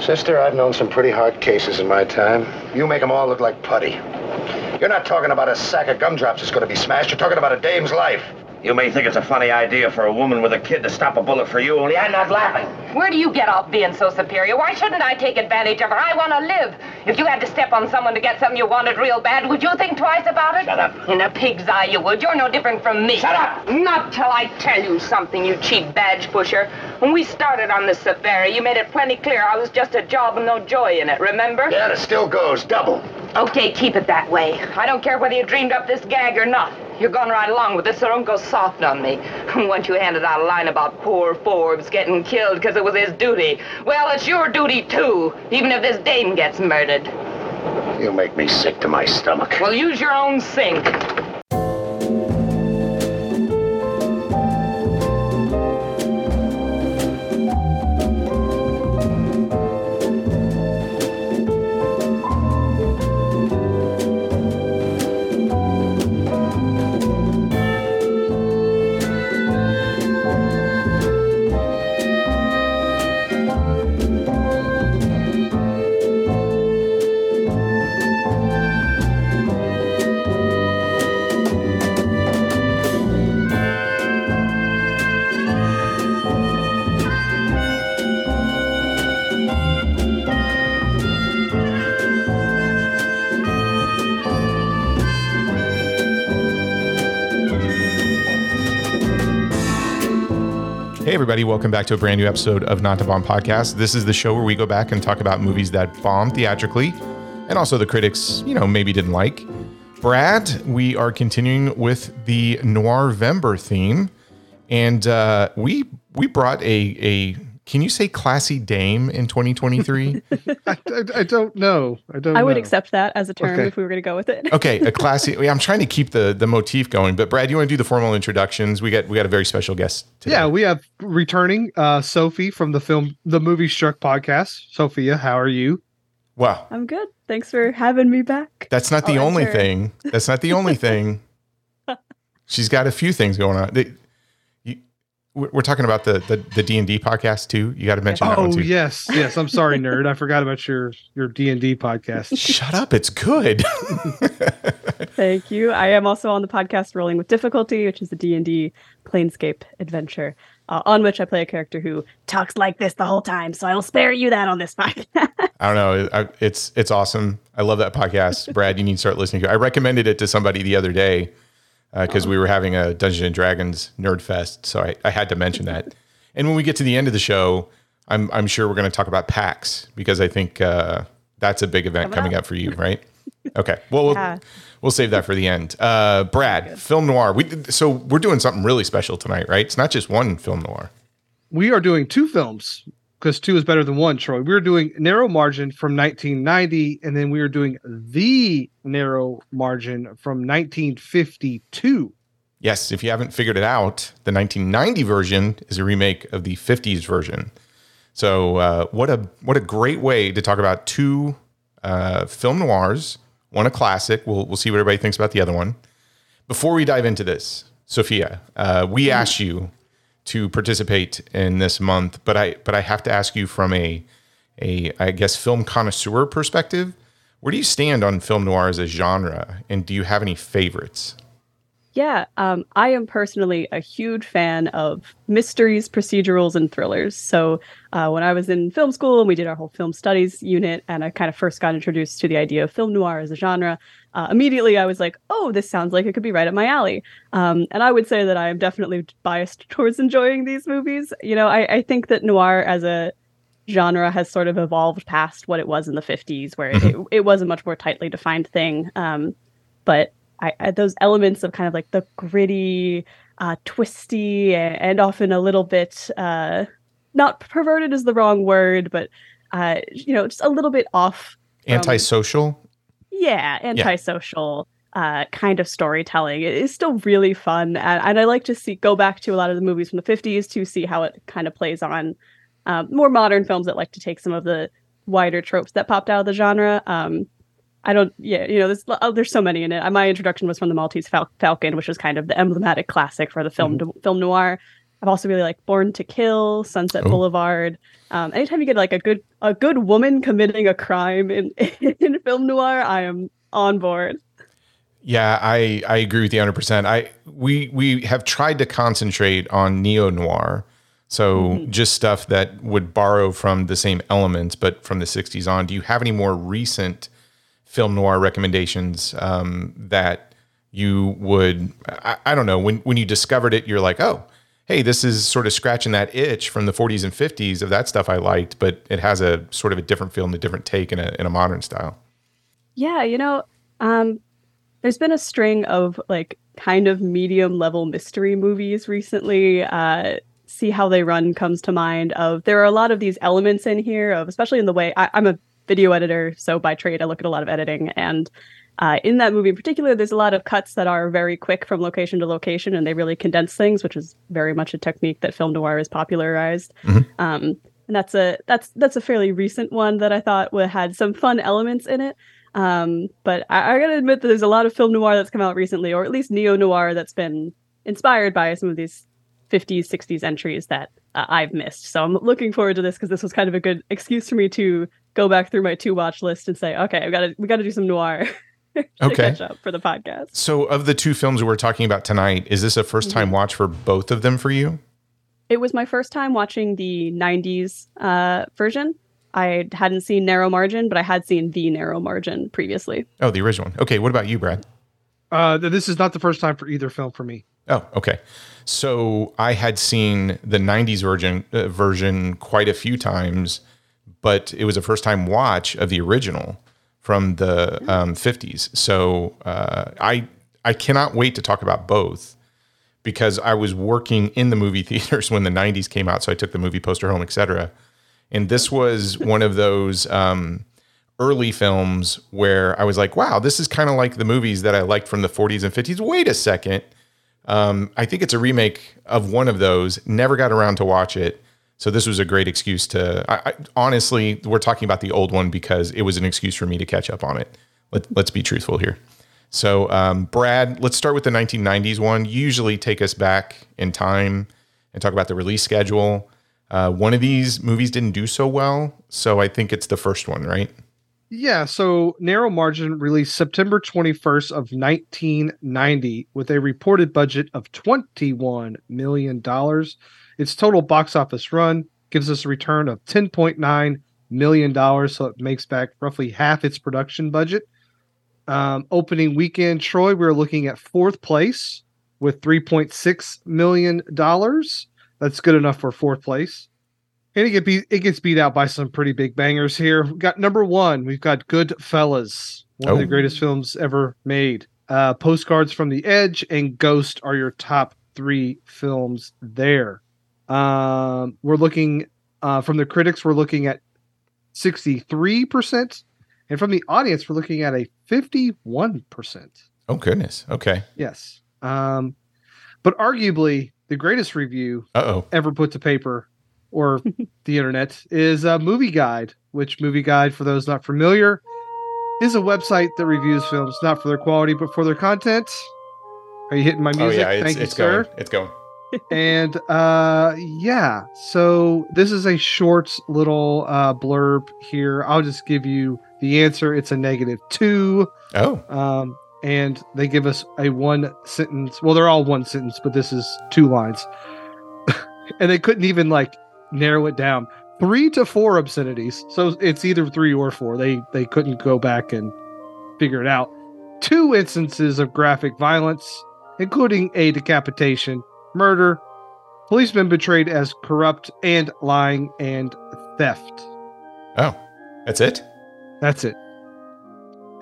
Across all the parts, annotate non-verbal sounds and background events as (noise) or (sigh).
Sister, I've known some pretty hard cases in my time. You make them all look like putty. You're not talking about a sack of gumdrops that's going to be smashed. You're talking about a dame's life. You may think it's a funny idea for a woman with a kid to stop a bullet for you, only I'm not laughing. Where do you get off being so superior? Why shouldn't I take advantage of her? I want to live. If you had to step on someone to get something you wanted real bad, would you think twice about it? Shut up. In a pig's eye, you would. You're no different from me. Shut up. Not till I tell you something, you cheap badge pusher. When we started on this safari, you made it plenty clear I was just a job and no joy in it, remember? Yeah, it still goes double. Okay, keep it that way. I don't care whether you dreamed up this gag or not. You're going right along with this, so don't go soft on me. (laughs) Once you handed out a line about poor Forbes getting killed because it was his duty. Well, it's your duty, too, even if this dame gets murdered. You make me sick to my stomach. Well, use your own sink. Everybody, welcome back to a brand new episode of Not a Bomb Podcast. This is the show where we go back and talk about movies that bombed theatrically and also the critics, you know, maybe didn't like. Brad, we are continuing with the Noirvember theme, and uh, we we brought a a can you say classy dame in 2023? (laughs) I, I, I don't know. I don't. I would know. accept that as a term Okay. if we were going to go with it. okay, a (laughs) classy. I'm trying to keep the the motif going, but Brad, you want to do the formal introductions? We got we got a very special guest. Today. Yeah, we have returning uh, Sophie from the film The Moviestruck podcast. Sophia, how are you? Wow, I'm good. Thanks for having me back. That's not the Oh, only enter. thing. That's not the only thing. (laughs) She's got a few things going on. They, you, we're we're talking about the the the D and D podcast too. You got to mention that one Oh too. yes, yes. I'm sorry, nerd. I forgot about your your D and D podcast. Shut up! It's good. (laughs) Thank you. I am also on the podcast Rolling with Difficulty, which is a D&D Planescape adventure, uh, on which I play a character who talks like this the whole time. So I will spare you that on this (laughs) podcast. I don't know. I, it's it's awesome. I love that podcast, (laughs) Brad. You need to start listening to. it. I recommended it to somebody the other day because we were having a Dungeons and Dragons nerd fest, so I, I had to mention that. And when we get to the end of the show, I'm I'm sure we're going to talk about PAX because I think uh, that's a big event coming, Coming up. for you, right? Okay. Well, Yeah. we'll we'll save that for the end. Uh, Brad, film noir. We so we're doing something really special tonight, right? It's not just one film noir. we are doing two films because two is better than one. Troy, we are doing Narrow Margin from 1990, and then we are doing The Narrow Margin from 1952. Yes, if you haven't figured it out, the 1990 version is a remake of the 50s version. So uh, what a what a great way to talk about two uh, film noirs. One a classic. We'll we'll see what everybody thinks about the other one. Before we dive into this, Sophia, uh, we asked you to participate in this month, but I but I have to ask you from a a I guess film connoisseur perspective. Where do you stand on film noir as a genre, and do you have any favorites? yeah, um, I am personally a huge fan of mysteries, procedurals, and thrillers. So uh, when I was in film school and we did our whole film studies unit, and I kind of first got introduced to the idea of film noir as a genre, uh, immediately I was like, oh, this sounds like it could be right up my alley. Um, and I would say that I am definitely biased (laughs) towards enjoying these movies. You know, I, I think that noir as a genre has sort of evolved past what it was in the 50s, where it, it was a much more tightly defined thing. Um, but I, I, those elements of kind of like the gritty, uh, twisty, a- and often a little bit uh, not perverted is the wrong word, but uh, you know, just a little bit off. from- Antisocial. Yeah, antisocial uh, kind of storytelling. It is still really fun, and, and I like to see go back to a lot of the movies from the '50s to see how it kind of plays on um, more modern films that like to take some of the wider tropes that popped out of the genre. Um, I don't, yeah, you know, there's oh, there's so many in it. My introduction was from the Maltese Fal- Falcon, which was kind of the emblematic classic for the film film noir. I've also really like Born to Kill, Sunset Oh. Boulevard. Um, anytime you get like a good a good woman committing a crime in (laughs) in film noir, I am on board. Yeah, I, I agree with you 100%. I we we have tried to concentrate on neo noir. So just stuff that would borrow from the same elements but from the 60s on. Do you have any more recent film noir recommendations um, that you would I, I don't know, when when you discovered it you're like, "Oh, hey, this is sort of scratching that itch from the 40s and 50s of that stuff I liked, but it has a sort of a different feel and a different take in a in a modern style." Yeah, you know, um, there's been a string of like kind of medium level mystery movies recently. Uh, See How They Run comes to mind. Of there are a lot of these elements in here of, especially in the way I, I'm a video editor, so by trade I look at a lot of editing, and uh, in that movie in particular, there's a lot of cuts that are very quick from location to location, and they really condense things, which is very much a technique that film noir has popularized. Um, and that's a that's that's a fairly recent one that I thought had some fun elements in it. Um, but I, I gotta admit that there's a lot of film noir that's come out recently, or at least neo noir that's been inspired by some of these 50s, 60s entries that uh, I've missed. So I'm looking forward to this because this was kind of a good excuse for me to go back through my two watch list and say, okay, I've got to we got to do some noir (laughs) (laughs) Okay. catch up for the podcast. So, of the two films we're talking about tonight, is this a first time watch for both of them for you? It was my first time watching the 90s uh, version. I hadn't seen Narrow Margin, but I had seen The Narrow Margin previously. Oh, the original one. Okay, what about you, Brad? Uh, this is not the first time for either film for me. Oh, okay. So I had seen the '90s version uh, version quite a few times, but it was a first time watch of the original from the um, '50s. So uh, I I cannot wait to talk about both because I was working in the movie (laughs) theaters when the '90s came out, so I took the movie poster home, etc. And this was one of those. Um, early films where I was like, wow, this is kind of like the movies that I liked from the 40s and 50s. Wait a second. Um, I think it's a remake of one of those. Never got around to watch it. So this was a great excuse to. I, I, honestly, we're talking about the old one because it was an excuse for me to catch up on it. Let, let's be truthful here. So, um, Brad, let's start with the 1990s one. Usually take us back in time and talk about the release schedule. Uh, one of these movies didn't do so well, so I think it's the first one, right? Yeah, so Narrow Margin released September 21st of 1990 with a reported budget of 21 million dollars. Its total box office run gives us a return of 10.9 million dollars, so it makes back roughly half its production budget. Um, opening weekend, Troy, we're looking at fourth place with 3.6 million dollars. That's good enough for fourth place. And it, get beat, it gets beat out by some pretty big bangers here. We've got number one. We've got Goodfellas, one of the Oh. greatest films ever made. Uh, Postcards from the Edge and Ghost are your top three films there. Um, we're looking uh, from the critics. We're looking at sixty-three percent, and from the audience, we're looking at a fifty-one percent. Oh goodness. Okay. Yes. Um, but arguably the greatest review Uh oh. ever put to paper or (laughs) the internet is a movie guide which movie guide for those not familiar is a website that reviews films not for their quality but for their content are you hitting my music? Oh music yeah. It's, thank it's you sir going. It's going. And uh yeah so this is a short little uh blurb here i'll just give you the answer it's a negative two Oh. um, and they give us a one sentence. Well, they're all one sentence, but this is two lines, (laughs) and they couldn't even like narrow it down. Three to four obscenities, so it's either three or four. They they couldn't go back and figure it out. Two instances of graphic violence, including a decapitation, murder, policemen betrayed as corrupt, and lying and theft. Oh. That's it. That's it.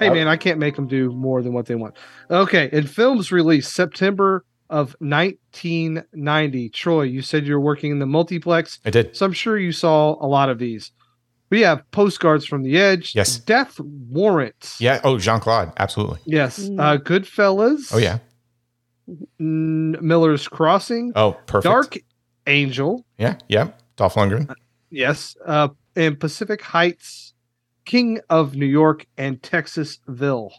Hey Oh. man, I can't make them do more than what they want. Okay, and films released September of 1990. Troy, you said you were working in the multiplex, I did. so I'm sure you saw a lot of these. We have postcards from the edge. Yes. Death Warrant. Yeah. Oh, Jean Claude. Absolutely. Yes. Mm. Uh, Goodfellas. Oh yeah. N- Miller's Crossing. Oh, perfect. Dark Angel. Yeah. Yeah. Dolph Lundgren. Yes. Uh, and Pacific Heights, King of New York, and Texasville.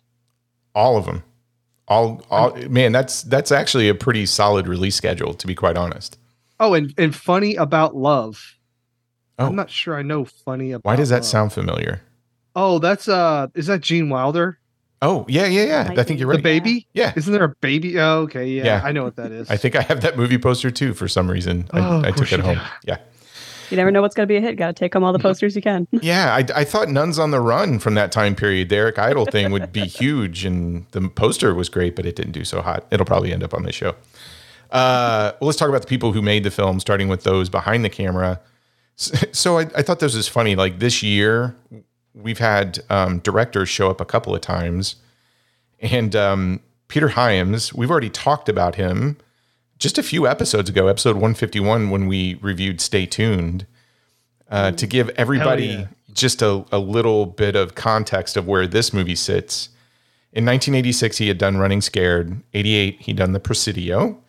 All of them. All. All. Man, that's that's actually a pretty solid release schedule. To be quite honest. Oh, and and funny about love. Oh. I'm not sure I know funny about. Why does that Love. sound familiar? Oh, that's uh, is that Gene Wilder? Oh, yeah, yeah, yeah. Might I think you're The right. baby? Yeah. Isn't there a baby? Oh, okay, yeah, Yeah. I know what that is. I think I have that movie poster too for some reason. I, Oh, of I took it home. do. Yeah. You never know what's going to be a hit. Got to take home all the posters you can. (laughs) Yeah, I, I thought Nuns on the Run from that time period, the Eric Idle thing would be huge, and the poster was great, but it didn't do so hot. It'll probably end up on this show. Uh, well, let's talk about the people who made the film, starting with those behind the camera. S- So I, I thought this was funny. Like this year, we've had um, directors show up a couple of times, and um, Peter Hyams, we've already talked about him just a few episodes ago, episode 151, when we reviewed Stay Tuned, uh, to give everybody yeah. just a, a little bit of context of where this movie sits. In 1986, he had done Running Scared. 88, he done The Presidio.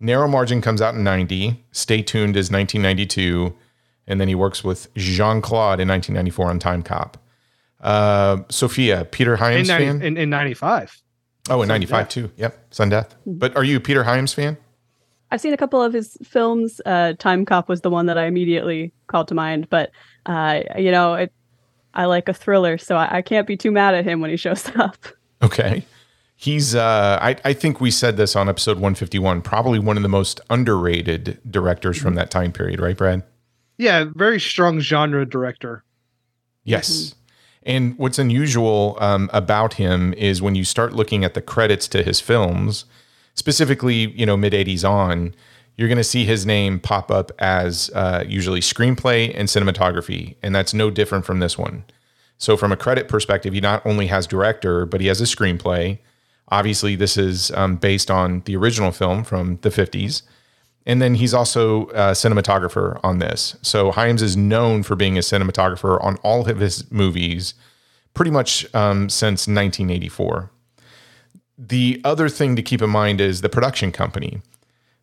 Narrow Margin comes out in 90. Stay Tuned is 1992. And then he works with Jean Claude in 1994 on Time Cop. Uh, Sophia, Peter in, Hyams 90, fan? in, in 95. oh, in 95 too. Yep, Sudden Death. But are you a Peter Hyams fan? I've seen a couple of his films. Uh, Time Cop was the one that I immediately called to mind, but uh, you know, it, I like a thriller, so I, I can't be too mad at him when he shows (laughs) up. Okay. He's, uh, I, I think we said this on episode 151, probably one of the most underrated directors from that time period, right, Brad? Yeah, very strong genre director. Yes. And what's unusual um, about him is when you start looking at the credits to his films, specifically, you know, mid 80s on, you're going to see his name pop up as uh, usually screenplay and cinematography. And that's no different from this one. So, from a credit perspective, he not only has director, but he has a screenplay. Obviously, this is um, based on the original film from the 50s. And then he's also a cinematographer on this. So Hyams is known for being a cinematographer on all of his movies pretty much um, since 1984. The other thing to keep in mind is the production company.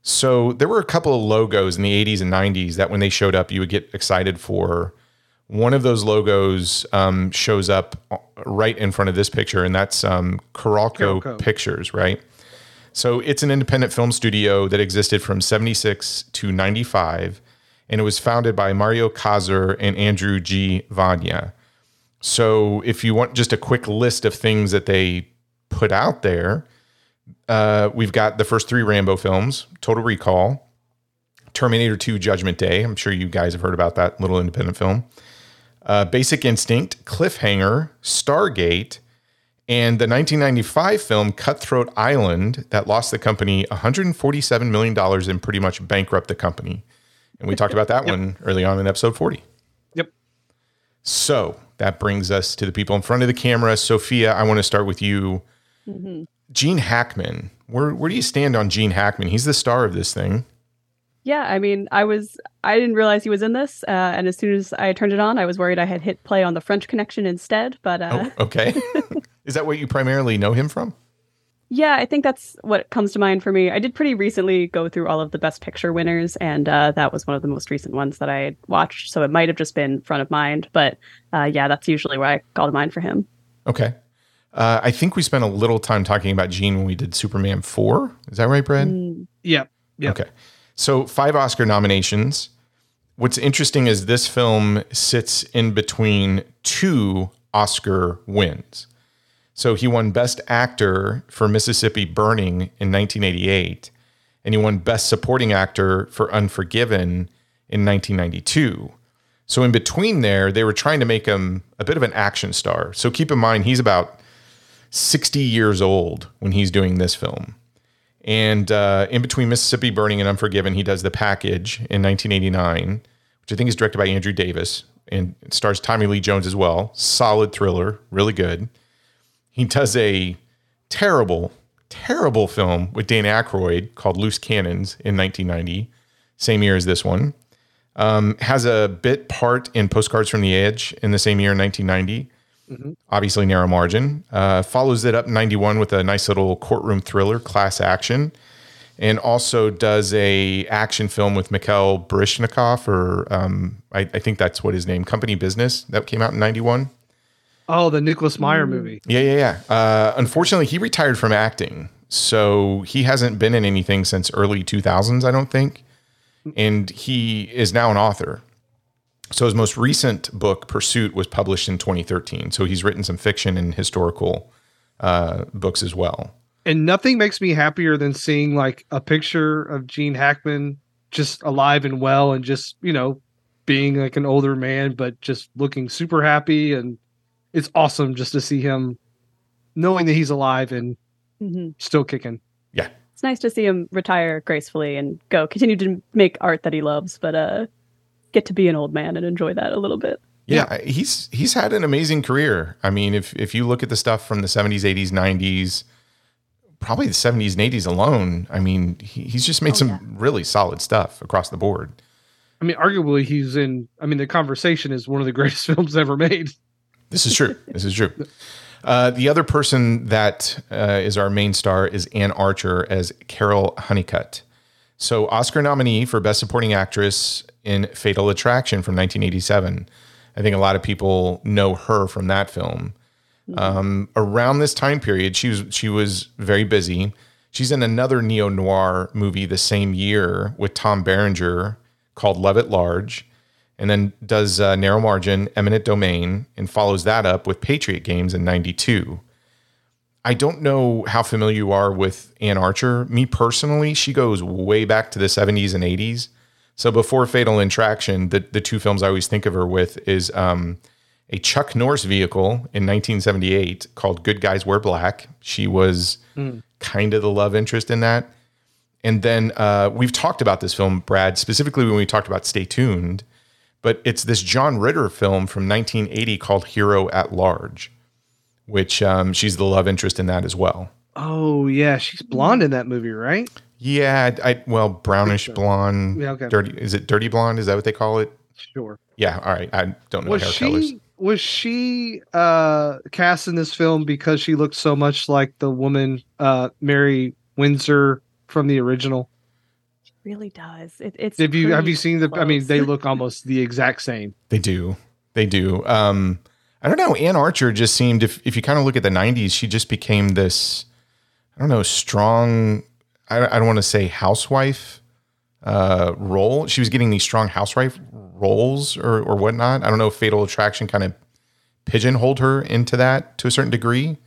So there were a couple of logos in the 80s and 90s that when they showed up, you would get excited for. One of those logos um, shows up right in front of this picture, and that's um. Pictures, right? So it's an independent film studio that existed from 76 to 95, and it was founded by Mario Kassar and Andrew G. Vajna. So if you want just a quick list of things that they put out there, uh, we've got the first three Rambo films, Total Recall, Terminator 2 Judgment Day. I'm sure you guys have heard about that little independent film. Uh, Basic Instinct, Cliffhanger, Stargate, and the 1995 film Cutthroat Island that lost the company 147 million dollars and pretty much bankrupt the company. And we talked about that one early on in episode 40. Yep. So that brings us to the people in front of the camera. Sophia, I want to start with you. Gene Hackman. Where where do you stand on Gene Hackman? He's the star of this thing. Yeah, I mean, I was I didn't realize he was in this, uh, and as soon as I turned it on, I was worried I had hit play on the French Connection instead. But uh, Oh, okay. (laughs) Is that what you primarily know him from? yeah, I think that's what comes to mind for me. I did pretty recently go through all of the Best Picture winners, and uh, that was one of the most recent ones that I had watched. So it might have just been front of mind, but uh, yeah, that's usually where I call to mind for him. Okay. Uh, I think we spent a little time talking about Gene when we did Superman 4. Is that right, Brad? Yep. Yep. Okay. So five Oscar nominations. What's interesting is this film sits in between two Oscar wins. So he won Best Actor for Mississippi Burning in 1988, and he won Best Supporting Actor for Unforgiven in 1992. So in between there, they were trying to make him a bit of an action star. So keep in mind, he's about 60 years old when he's doing this film. And uh, in between Mississippi Burning and Unforgiven, he does The Package in 1989, which I think is directed by Andrew Davis and stars Tommy Lee Jones as well. Solid thriller, really good. He does a terrible, terrible film with Dan Aykroyd called Loose Cannons in 1990, same year as this one. Um, has a bit part in Postcards from the Edge in the same year, 1990 obviously narrow margin. Uh, follows it up 91 with a nice little courtroom thriller, class action, and also does a action film with Mikhail Baryshnikov, or um, I, I think that's what his name, Company Business, that came out in 91. Oh, the Nicholas Meyer movie. Yeah, yeah, yeah. Uh, unfortunately, he retired from acting, so he hasn't been in anything since early 2000s, I don't think. and he is now an author. So his most recent book, Pursuit, was published in 2013. So he's written some fiction and historical uh, books as well. And nothing makes me happier than seeing like a picture of Gene Hackman just alive and well and just, you know, being like an older man, but just looking super happy. And it's awesome just to see him knowing that he's alive and hmm still kicking. Yeah. It's nice to see him retire gracefully and go continue to make art that he loves, but uh, get to be an old man and enjoy that a little bit. Yeah, he's he's had an amazing career. I mean, if if you look at the stuff from the 70s, 80s, 90s, probably the 70s and 80s alone, I mean, he, he's just made Oh, some yeah. really solid stuff across the board. I mean, arguably, he's in. I mean, the conversation is one of the (laughs) greatest films ever made. This is true. this is true. Uh, the other person that uh, is our main star is Anne Archer as Carol Honeycutt. So, Oscar nominee for Best Supporting Actress in Fatal Attraction from 1987. I think a lot of people know her from that film. Um, around this time period, she was she was very busy. She's in another neo noir movie the same year with Tom Berenger called Love at Large, and then does uh, Narrow Margin, Eminent Domain, and follows that up with Patriot Games in '92. I don't know how familiar you are with Anne Archer. Me personally, she goes way back to the 70s and 80s. So before Fatal Attraction, the, the two films I always think of her with is um, a Chuck Norris vehicle in 1978 called Good Guys Wear Black. She was kind of the love interest in that. And then uh, we've talked about this film, Brad, specifically when we talked about Stay Tuned, but it's this John Ritter film from 1980 called Hero at Large, which um, she's the love interest in that as well. Oh yeah, she's blonde in that movie, right? Yeah, I, I well, brownish so. blonde, Yeah, okay. dirty. Is it dirty blonde? Is that what they call it? Sure. Yeah. All right. I don't know Was hair she colors. was she uh cast in this film because she looked so much like the woman uh Marie Windsor from the original? Really does. It, it's Have you have you seen the? I mean, they look almost the exact same. They do. They do. Um, I don't know. Anne Archer just seemed, if, if you kind of look at the 90s, she just became this, I don't know, strong, I, I don't want to say housewife uh, role. She was getting these strong housewife roles or, or whatnot. I don't know if Fatal Attraction kind of pigeonholed her into that to a certain degree.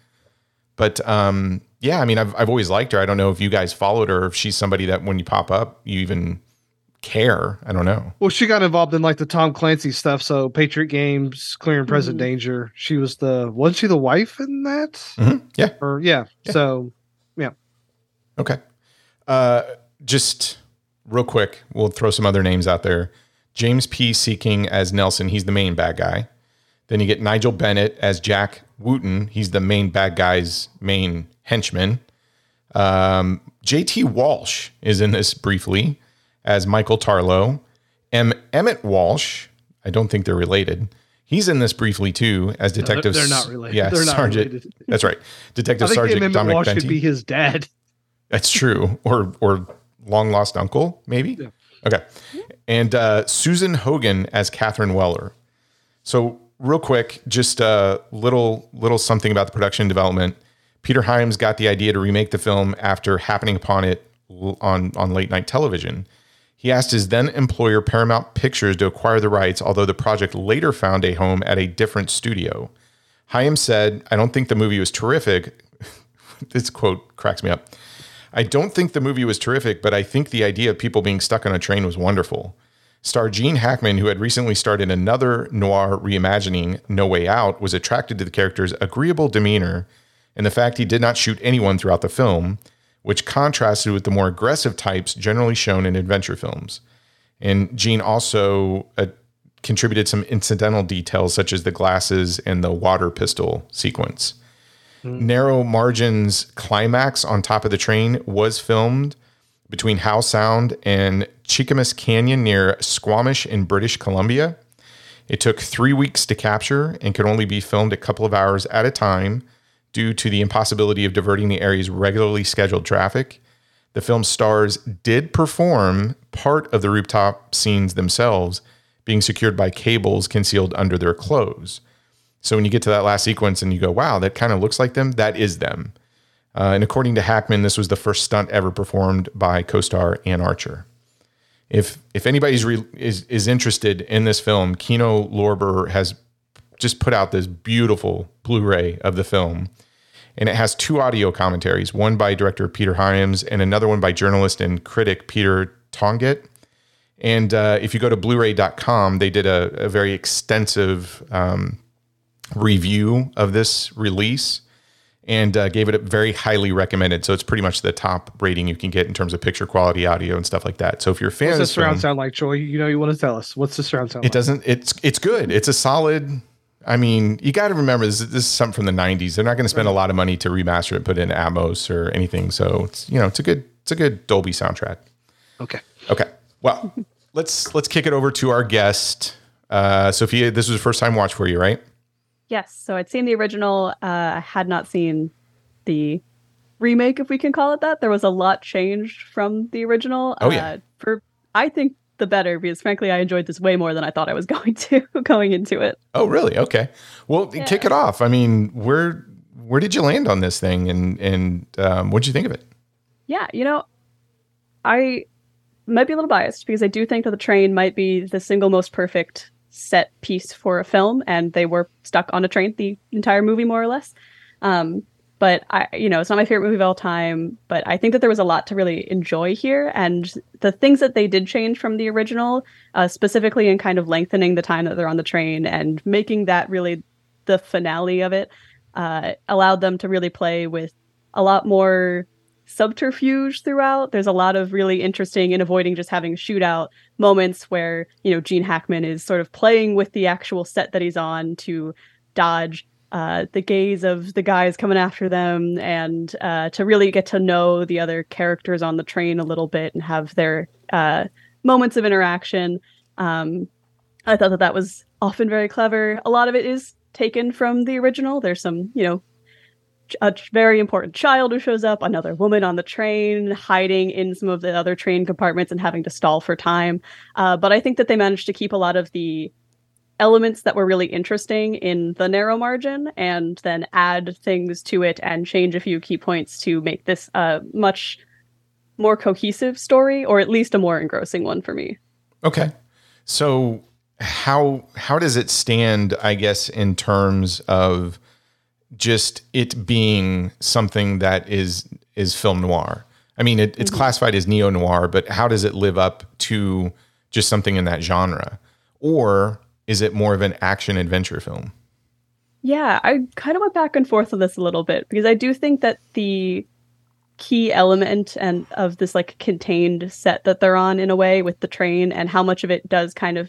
But um, yeah, I mean, I've, I've always liked her. I don't know if you guys followed her, if she's somebody that when you pop up, you even care. I don't know. Well, she got involved in like the Tom Clancy stuff. So Patriot Games, Clear and Present Mhm. Danger. She was the wasn't she the wife in that? Mhm. Yeah. Or yeah. Yeah. So yeah. Okay. Uh, just real quick, we'll throw some other names out there. James P. Sikking as Nelson, he's the main bad guy. Then you get Nigel Bennett as Jack Wootton, he's the main bad guy's main henchman. Um, JT Walsh is in this briefly as Michael Tarlow. M. Emmett Walsh, I don't think they're related. He's in this briefly too as they're- Detective. they're not related. Yeah, They're not Sergeant. related. That's right, I Detective think Sergeant Emmett Dominic Walsh Benti. could be his dad. That's true. Or or long lost uncle, maybe. Yeah. Okay. And uh, Susan Hogan as Catherine Weller. So real quick, just a little little something about the production development. Peter Hyams got the idea to remake the film after happening upon it on on late night television. He asked his then employer Paramount Pictures to acquire the rights, although the project later found a home at a different studio. Hyams said, I don't think the movie was terrific. (laughs) this quote cracks me up. I don't think the movie was terrific, but I think the idea of people being stuck on a train was wonderful. Star Gene Hackman, who had recently starred in another noir reimagining, No Way Out, was attracted to the character's agreeable demeanor and the fact he did not shoot anyone throughout the film, which contrasted with the more aggressive types generally shown in adventure films. And Gene also uh, contributed some incidental details, such as the glasses and the water pistol sequence. Narrow Margins climax on top of the train was filmed between Howe Sound and Cheakamus Canyon near Squamish in British Columbia. It took three weeks to capture and could only be filmed a couple of hours at a time due to the impossibility of diverting the area's regularly scheduled traffic. The film's stars did perform part of the rooftop scenes themselves, being secured by cables concealed under their clothes. So when you get to that last sequence and you go, wow, that kind of looks like them, that is them. Uh, and according to Hackman, this was the first stunt ever performed by co star Anne Archer. if if anybody's re- is is interested in this film, Kino Lorber has just put out this beautiful Blu-ray of the film, and it has two audio commentaries, one by director Peter Hyams and another one by journalist and critic Peter Tonguette. And uh, if you go to Blu-ray.com, they did a, a very extensive um, review of this release and uh, gave it a very highly recommended. So it's pretty much the top rating you can get in terms of picture quality, audio, and stuff like that. So if you're a fan What's of the surround film, sound like, Troy? You know, you want to tell us. What's the surround sound it like? doesn't. It's it's good. It's a solid. I mean, you got to remember this, this is something from the '90s. They're not going to spend a lot of money to remaster it, put in Atmos or anything. So it's you know it's a good it's a good Dolby soundtrack. Okay. Okay. Well, (laughs) let's let's kick it over to our guest. Uh, Sophia, this was the first time watch for you, right? Yes. So I'd seen the original. Uh, I had not seen the remake, if we can call it that. There was a lot changed from the original. Oh, yeah. Uh, for I think the better because frankly I enjoyed this way more than I thought I was (laughs) going to going into it. Oh, really? Okay. Well, kick it off. I mean, where where did you land on this thing, and and um, what did you think of it? Yeah, you know, I might be a little biased because I do think that the train might be the single most perfect set piece for a film, and they were stuck on a train the entire movie more or less. Um, but I, you know, it's not my favorite movie of all time. But I think that there was a lot to really enjoy here, and the things that they did change from the original, uh, specifically in kind of lengthening the time that they're on the train and making that really the finale of it, uh, allowed them to really play with a lot more subterfuge throughout. There's a lot of really interesting in avoiding just having shootout moments where, you know, Gene Hackman is sort of playing with the actual set that he's on to dodge uh, the gaze of the guys coming after them and uh, to really get to know the other characters on the train a little bit and have their uh, moments of interaction. Um, I thought that that was often very clever. A lot of it is taken from the original. There's some, you know, a very important child who shows up, another woman on the train, hiding in some of the other train compartments and having to stall for time. Uh, but I think that they managed to keep a lot of the elements that were really interesting in the narrow margin and then add things to it and change a few key points to make this a much more cohesive story or at least a more engrossing one for me. Okay. So how how does it stand, I guess, in terms of just it being something that is is film noir? I mean, it, it's mm-hmm. classified as neo noir, but how does it live up to just something in that genre? Or is it more of an action adventure film? Yeah, I kind of went back and forth on this a little bit because I do think that the key element and of this like contained set that they're on in a way with the train and how much of it does kind of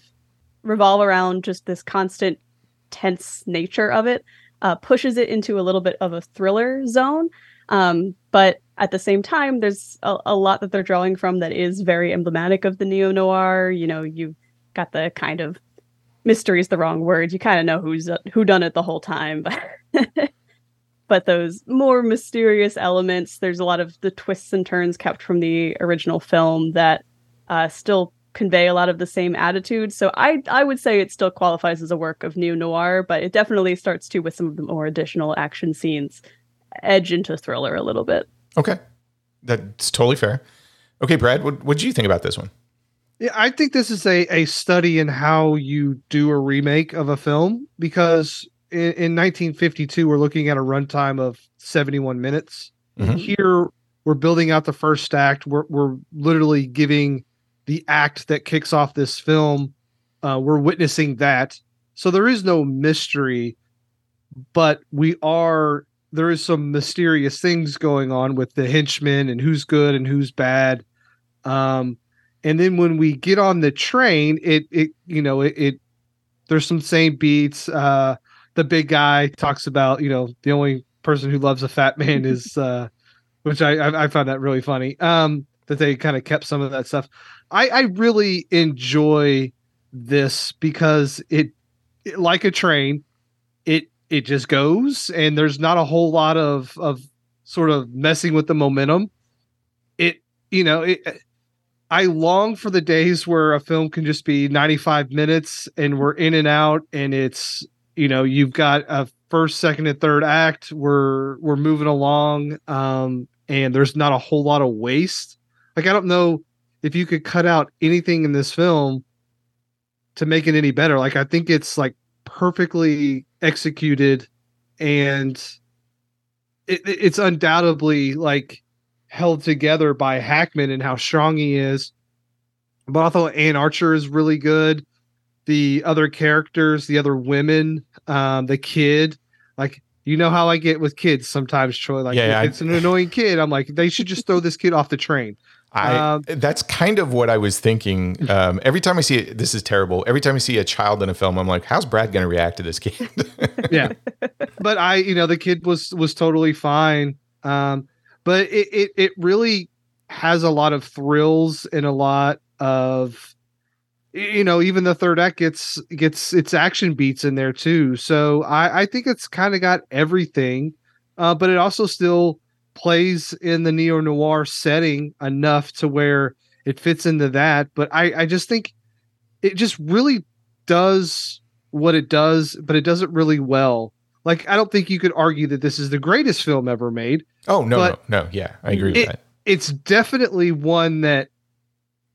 revolve around just this constant tense nature of it uh, pushes it into a little bit of a thriller zone um, but at the same time there's a, a lot that they're drawing from that is very emblematic of the neo-noir you know you've got the kind of mystery is the wrong word. You kind of know who's who done it the whole time, but (laughs) but those more mysterious elements. There's a lot of the twists and turns kept from the original film that uh, still convey a lot of the same attitude. So I I would say it still qualifies as a work of neo noir, but it definitely starts to with some of the more additional action scenes edge into thriller a little bit. Okay. That's totally fair. Okay, Brad, what what did you think about this one? Yeah, I think this is a, a study in how you do a remake of a film because in, in 1952 we're looking at a runtime of 71 minutes. Mhm. Here we're building out the first act. We're we're literally giving the act that kicks off this film. Uh, we're witnessing that, so there is no mystery, but we are. There is some mysterious things going on with the henchmen and who's good and who's bad. Um, and then when we get on the train it it you know it, it there's some same beats uh the big guy talks about you know the only person who loves a fat man (laughs) is uh which i i, I found that really funny um that they kind of kept some of that stuff i i really enjoy this because it, it like a train it it just goes and there's not a whole lot of of sort of messing with the momentum. It you know it I long for the days where a film can just be 95 minutes and we're in and out and it's you know you've got a first second and third act we're we're moving along um and there's not a whole lot of waste. Like I don't know if you could cut out anything in this film to make it any better. Like I think it's like perfectly executed and it, it's undoubtedly like held together by Hackman and how strong he is. But I thought Anne Archer is really good. The other characters, the other women, um, the kid, like you know how I get with kids sometimes, Troy. Like Yeah, yeah, it's an annoying kid. I'm like, they should just throw this kid off the train. I Um, that's kind of what I was thinking. (laughs) Um, every time I see it, this is terrible. Every time I see a child in a film, I'm like, how's Brad going to react to this kid? (laughs) yeah but i you know the kid was was totally fine um but it, it it really has a lot of thrills and a lot of you know even the third act gets gets its action beats in there too so i i think it's kind of got everything uh but it also still plays in the neo noir setting enough to where it fits into that but i i just think it just really does what it does but it does it really well like I don't think you could argue that this is the greatest film ever made. oh no, no, no, yeah, I agree with It- that. It's definitely one that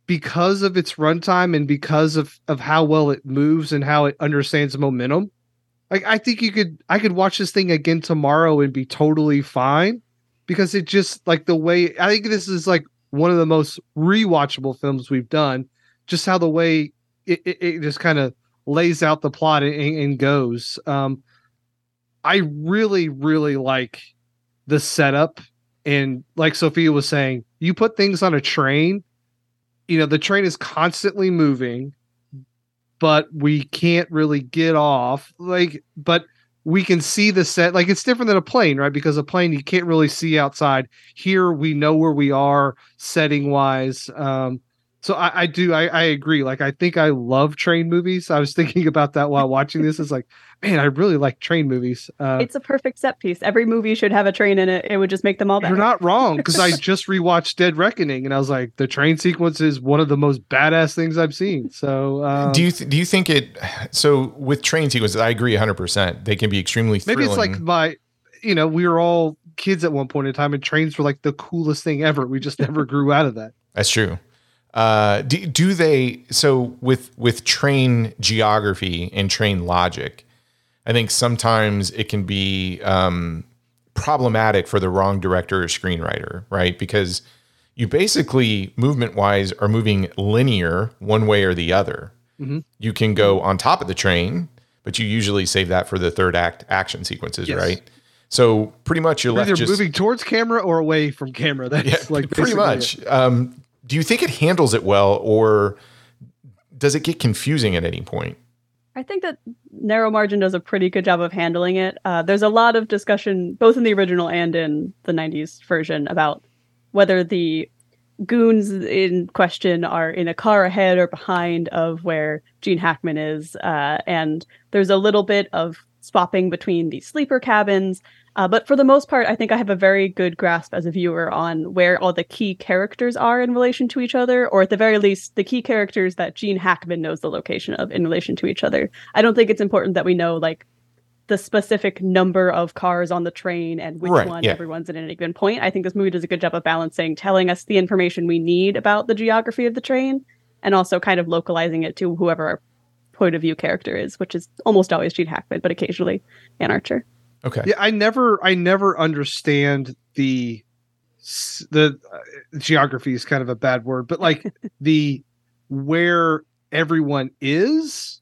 because of its runtime and because of of how well it moves and how it understands momentum, like I think you could I could watch this thing again tomorrow and be totally fine because it just like the way I think this is like one of the most rewatchable films we've done. Just how the way it, it, it just kind of lays out the plot and, and goes. Um, I really, really like the setup. And like Sophia was saying, you put things on a train, you know, the train is constantly moving, but we can't really get off. Like, but we can see the set. Like, it's different than a plane, right? Because a plane, you can't really see outside. Here, we know where we are setting wise. Um, so I, I do I, I agree. Like I think I love train movies. I was (laughs) thinking about that while watching this. It's like, man, I really like train movies. Uh, it's a perfect set piece. Every movie should have a train in it. It would just make them all better. you're not wrong because I (laughs) just rewatched Dead Reckoning and I was like, the train sequence is one of the most badass things I've seen. So um, do you th- do you think it? So with train sequences, I agree 100. percent They can be extremely thrilling. maybe it's like my, you know, we were all kids at one point in time, and trains were like the coolest thing ever. We just never grew out of that. That's true. Uh, do, do they so with with train geography and train logic? I think sometimes it can be um, problematic for the wrong director or screenwriter, right? Because you basically movement wise are moving linear one way or the other. Mhm. You can go on top of the train, but you usually save that for the third act action sequences, Yes. right? So pretty much you're You're left either just moving towards camera or away from camera. (laughs) That's yeah, like pretty much. Um, do you think it handles it well, or does it get confusing at any point? I think that Narrow Margin does a pretty good job of handling it. Uh, there's a lot of discussion, both in the original and in the 90s version, about whether the goons in question are in a car ahead or behind of where Gene Hackman is. Uh, and there's a little bit of swapping between the sleeper cabins. Uh, but for the most part, I think I have a very good grasp as a viewer on where all the key characters are in relation to each other, or at the very least, the key characters that Gene Hackman knows the location of in relation to each other. I don't think it's important that we know like the specific number of cars on the train and which Right, one yeah. everyone's in at any given point. I think this movie does a good job of balancing, telling us the information we need about the geography of the train, and also kind of localizing it to whoever our point of view character is, which is almost always Gene Hackman, but occasionally Anne Archer. Okay. Yeah, I never, I never understand the the uh, geography is kind of a bad word, but like (laughs) the where everyone is.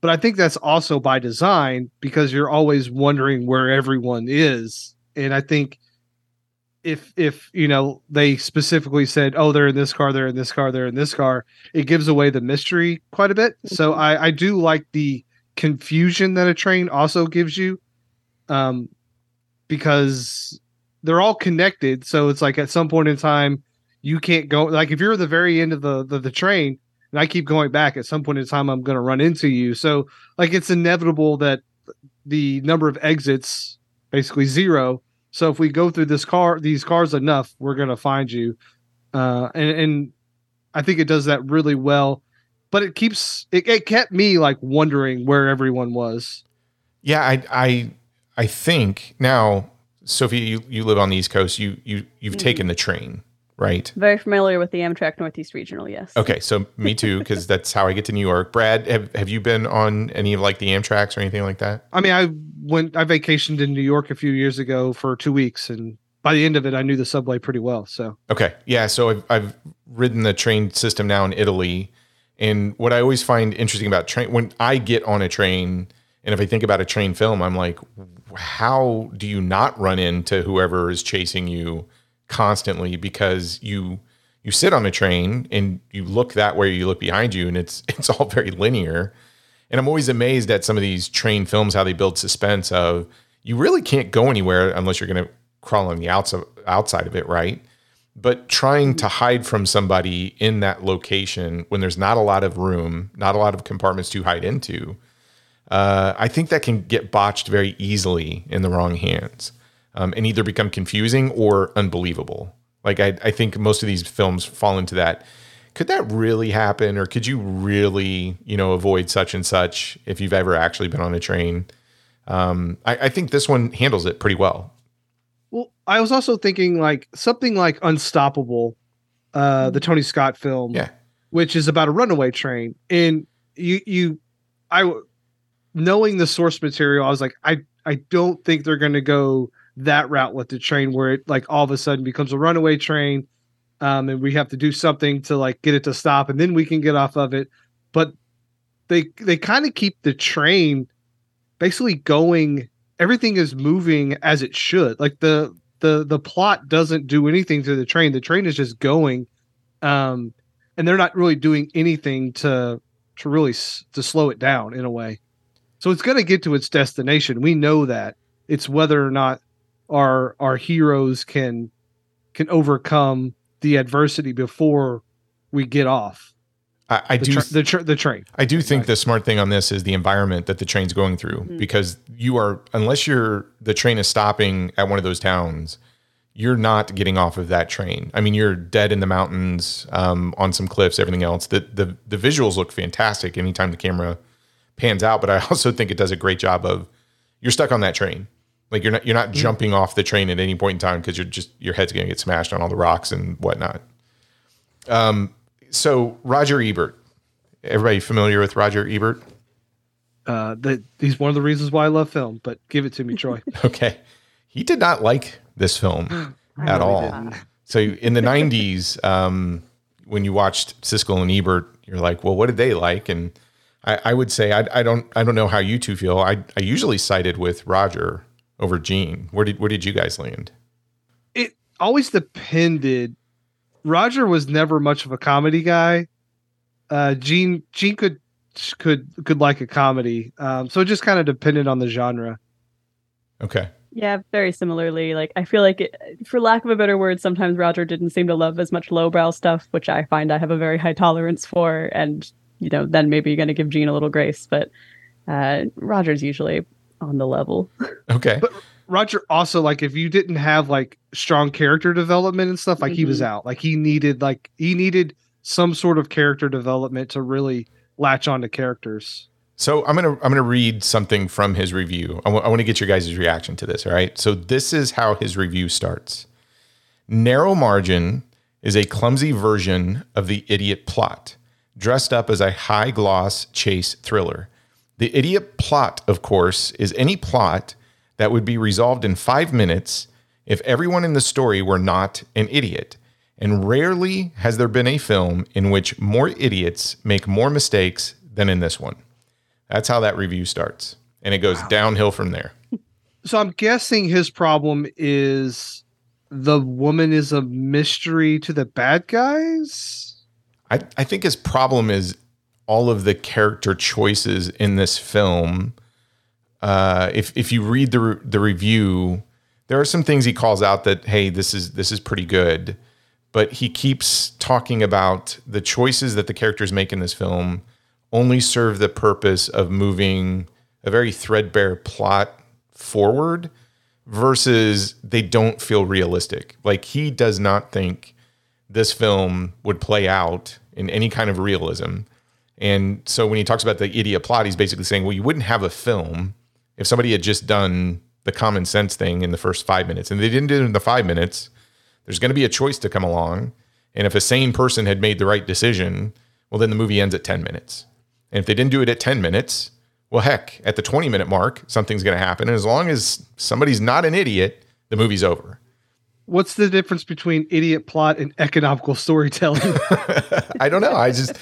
But I think that's also by design because you're always wondering where everyone is, and I think if if you know they specifically said, oh, they're in this car, they're in this car, they're in this car, it gives away the mystery quite a bit. So Mhm. I I do like the confusion that a train also gives you um because they're all connected. So it's like at some point in time you can't go like if you're at the very end of the the, the train and i keep going back at some point in time i'm going to run into you. So like it's inevitable that the number of exits basically zero. So if we go through this car these cars enough we're going to find you. Uh and and i think it does that really well but it keeps it, it kept me like wondering where everyone was. Yeah, I I I think now, Sophie, you, you live on the East Coast. You you you've Mhm. taken the train right? Very familiar with the Amtrak Northeast Regional, yes. Okay, so me too, because (laughs) that's how I get to New York. Brad, have, have you been on any of like the Amtrak's or anything like that? I mean, I went, I vacationed in New York a few years ago for two weeks, and by the end of it, I knew the subway pretty well. So, Okay, yeah. So I've, I've ridden the train system now in Italy, and what I always find interesting about train when I get on a train, and if I think about a train film, I'm like, how do you not run into whoever is chasing you constantly because you you sit on a train and you look that way, you look behind you, and it's (laughs) it's all very linear. And I'm always amazed at some of these train films how they build suspense of you really can't go anywhere unless you're going to crawl on the outside outside of it, right? But trying to hide from somebody in that location when there's not a lot of room, not a lot of compartments to hide into, uh, I think that can get botched very easily in the wrong hands um, and either become confusing or unbelievable. Like I, I think most of these films fall into that. Could that really happen, or could you really, you know, avoid such and such if you've ever actually been on a train? Um, I, I think this one handles it pretty well. well, I was also thinking like something like Unstoppable, uh, the Tony Scott film, Yeah. which is about a runaway train, and you, you, I, knowing the source material, I was like, I, I don't think they're going to go that route with the train where it like all of a sudden becomes a runaway train um, and we have to do something to like get it to stop and then we can get off of it. But they they kind of keep the train basically going everything is moving as it should. Like the the the plot doesn't do anything to the train. The train is just going um and they're not really doing anything to to really s- to slow it down in a way so it's going to get to its destination we know that it's whether or not our our heroes can can overcome the adversity before we get off I, I the do tra- the, tra- the train. I do think the smart thing on this is the environment that the train's going through because you are unless you're the train is stopping at one of those towns, you're not getting off of that train. I mean, you're dead in the mountains, um, on some cliffs, everything else. The the the visuals look fantastic anytime the camera pans out, but I (laughs) also think it does a great job of you're stuck on that train. Like you're not you're not jumping off the train at any point in time because you're just your head's gonna get smashed on all the rocks and whatnot. Um, so Roger Ebert, everybody familiar with Roger Ebert? Uh, that he's one of the reasons why I love film. But give it to me, Troy. (laughs) Okay. He did not like this film (gasps) at all. So in the 90s, um, when you watched Siskel and Ebert, you're like, well, what did they like? And I, I would say, I, I don't, I don't know how you two feel. I, I usually sided with Roger over Gene. Where did, where did you guys land? it always depended. Roger was never much of a comedy guy. Uh, Gene Gene could could could like a comedy. Um, so it just kind of depended on the genre. Okay. Yeah, very similarly. Like I feel like, it, for lack of a better word, sometimes Roger didn't seem to love as much lowbrow stuff, which I find I have a very high tolerance for. And you know, then maybe you're going to give Gene a little grace, but uh, Roger's usually on the level. (laughs) Okay. But Roger also like if you didn't have like strong character development and stuff, like he was out. Like he needed like he needed some sort of character development to really latch on to characters. So I'm gonna I'm gonna read something from his review. I want to get your guys' reaction to this. All right. So this is how his review starts. Narrow margin is a clumsy version of the idiot plot, dressed up as a high gloss chase thriller. The idiot plot, of course, is any plot that would be resolved in five minutes if everyone in the story were not an idiot. And rarely has there been a film in which more idiots make more mistakes than in this one. That's how that review starts. And it goes downhill from there. So I'm guessing his problem is the woman is a mystery to the bad guys. I, I think his problem is all of the character choices in this film. Uh, if if you read the re- the review, there are some things he calls out that hey, this is this is pretty good, but he keeps talking about the choices that the characters make in this film only serve the purpose of moving a very threadbare plot forward versus they don't feel realistic. Like he does not think this film would play out in any kind of realism. And so when he talks about the idiot plot, he's basically saying, well, you wouldn't have a film if somebody had just done the common sense thing in the first five minutes. And they didn't do it in the five minutes. There's going to be a choice to come along. And if a sane person had made the right decision, well, then the movie ends at 10 minutes. And if they didn't do it at 10 minutes, well, heck, at the 20 minute mark, something's going to happen. And as long as somebody's not an idiot, the movie's over. What's the difference between idiot plot and economical storytelling? (laughs) I don't know. I just,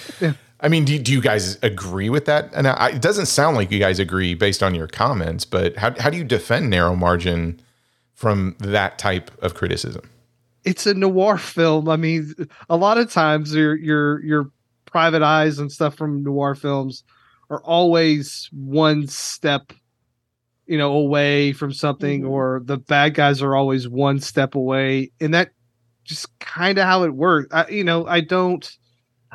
I mean, do, do you guys agree with that? And I, it doesn't sound like you guys agree based on your comments, but how, how do you defend narrow margin from that type of criticism? it's a noir film. I mean, a lot of times your your your private eyes and stuff from noir films are always one step you know away from something Mhm. or the bad guys are always one step away. And that just kind of how it works I, you know i don't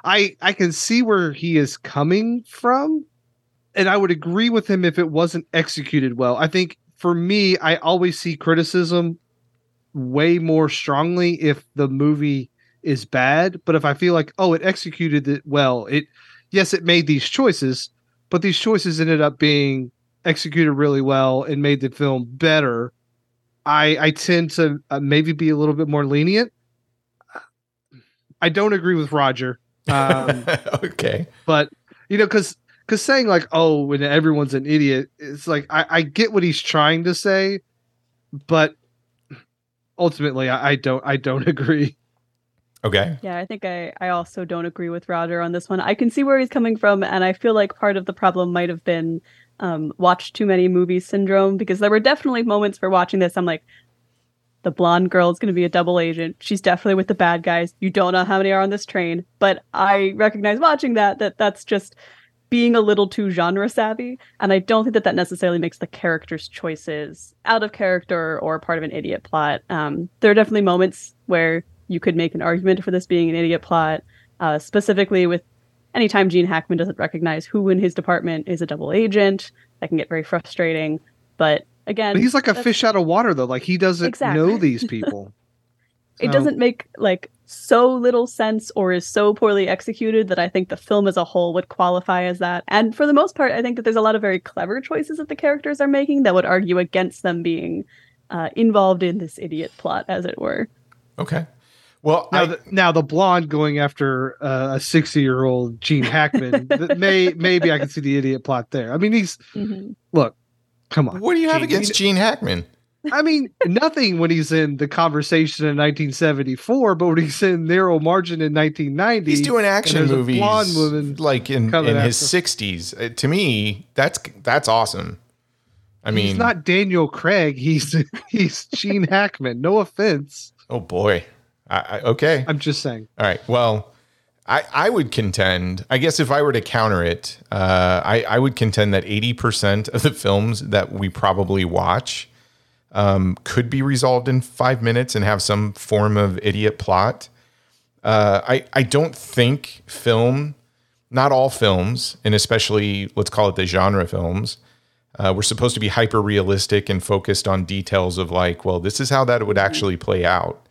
i i can see where he is coming from. And i would agree with him if it wasn't executed well. I think for me i always see criticism way more strongly if the movie is bad. But if i feel like oh it executed it well it yes it made these choices but these choices ended up being executed really well and made the film better i i tend to uh, maybe be a little bit more lenient i don't agree with roger um, (laughs) okay. but you know because because saying like oh when everyone's an idiot it's like I, I get what he's trying to say but ultimately I, I don't i don't (laughs) agree Okay. Yeah, I think I, I also don't agree with Roger on this one. I can see where he's coming from, and I feel like part of the problem might have been um, watch too many movies syndrome because there were definitely moments for watching this. I'm like, the blonde girl is going to be a double agent. She's definitely with the bad guys. You don't know how many are on this train, but I recognize watching that that that's just being a little too genre savvy, and I don't think that that necessarily makes the characters' choices out of character or part of an idiot plot. Um, there are definitely moments where you could make an argument for this being an idiot plot, uh, specifically with anytime Gene Hackman doesn't recognize who in his department is a double agent. That can get very frustrating. But again, but he's like a fish out of water though like he doesn't Exactly. know these (laughs) people it doesn't make like so little sense or is so poorly executed that I think the film as a whole would qualify as that. And for the most part, I think that there's a lot of very clever choices that the characters are making that would argue against them being uh, involved in this idiot plot, as it were. Okay. Well, now, I, the, now the blonde going after uh, a 60 year old Gene Hackman, (laughs) may maybe I can see the idiot plot there. I mean, he's Mhm. look, come on. what do you have against Gene Hackman? I mean, nothing when he's in the conversation in 1974, but when he's in Narrow Margin in 1990, He's doing action movies blonde woman like in, in his after. 60s. Uh, to me, that's that's awesome. I mean, he's not Daniel Craig. He's (laughs) he's Gene Hackman. No offense. oh boy. I, I, okay. I'm just saying. All right. Well, I, I would contend, I guess if I were to counter it, uh, I, I would contend that 80% of the films that we probably watch um, could be resolved in five minutes and have some form of idiot plot. Uh, I, I don't think film, not all films, and especially let's call it the genre films, uh, we're supposed to be hyper realistic and focused on details of like, well, this is how that would actually play out.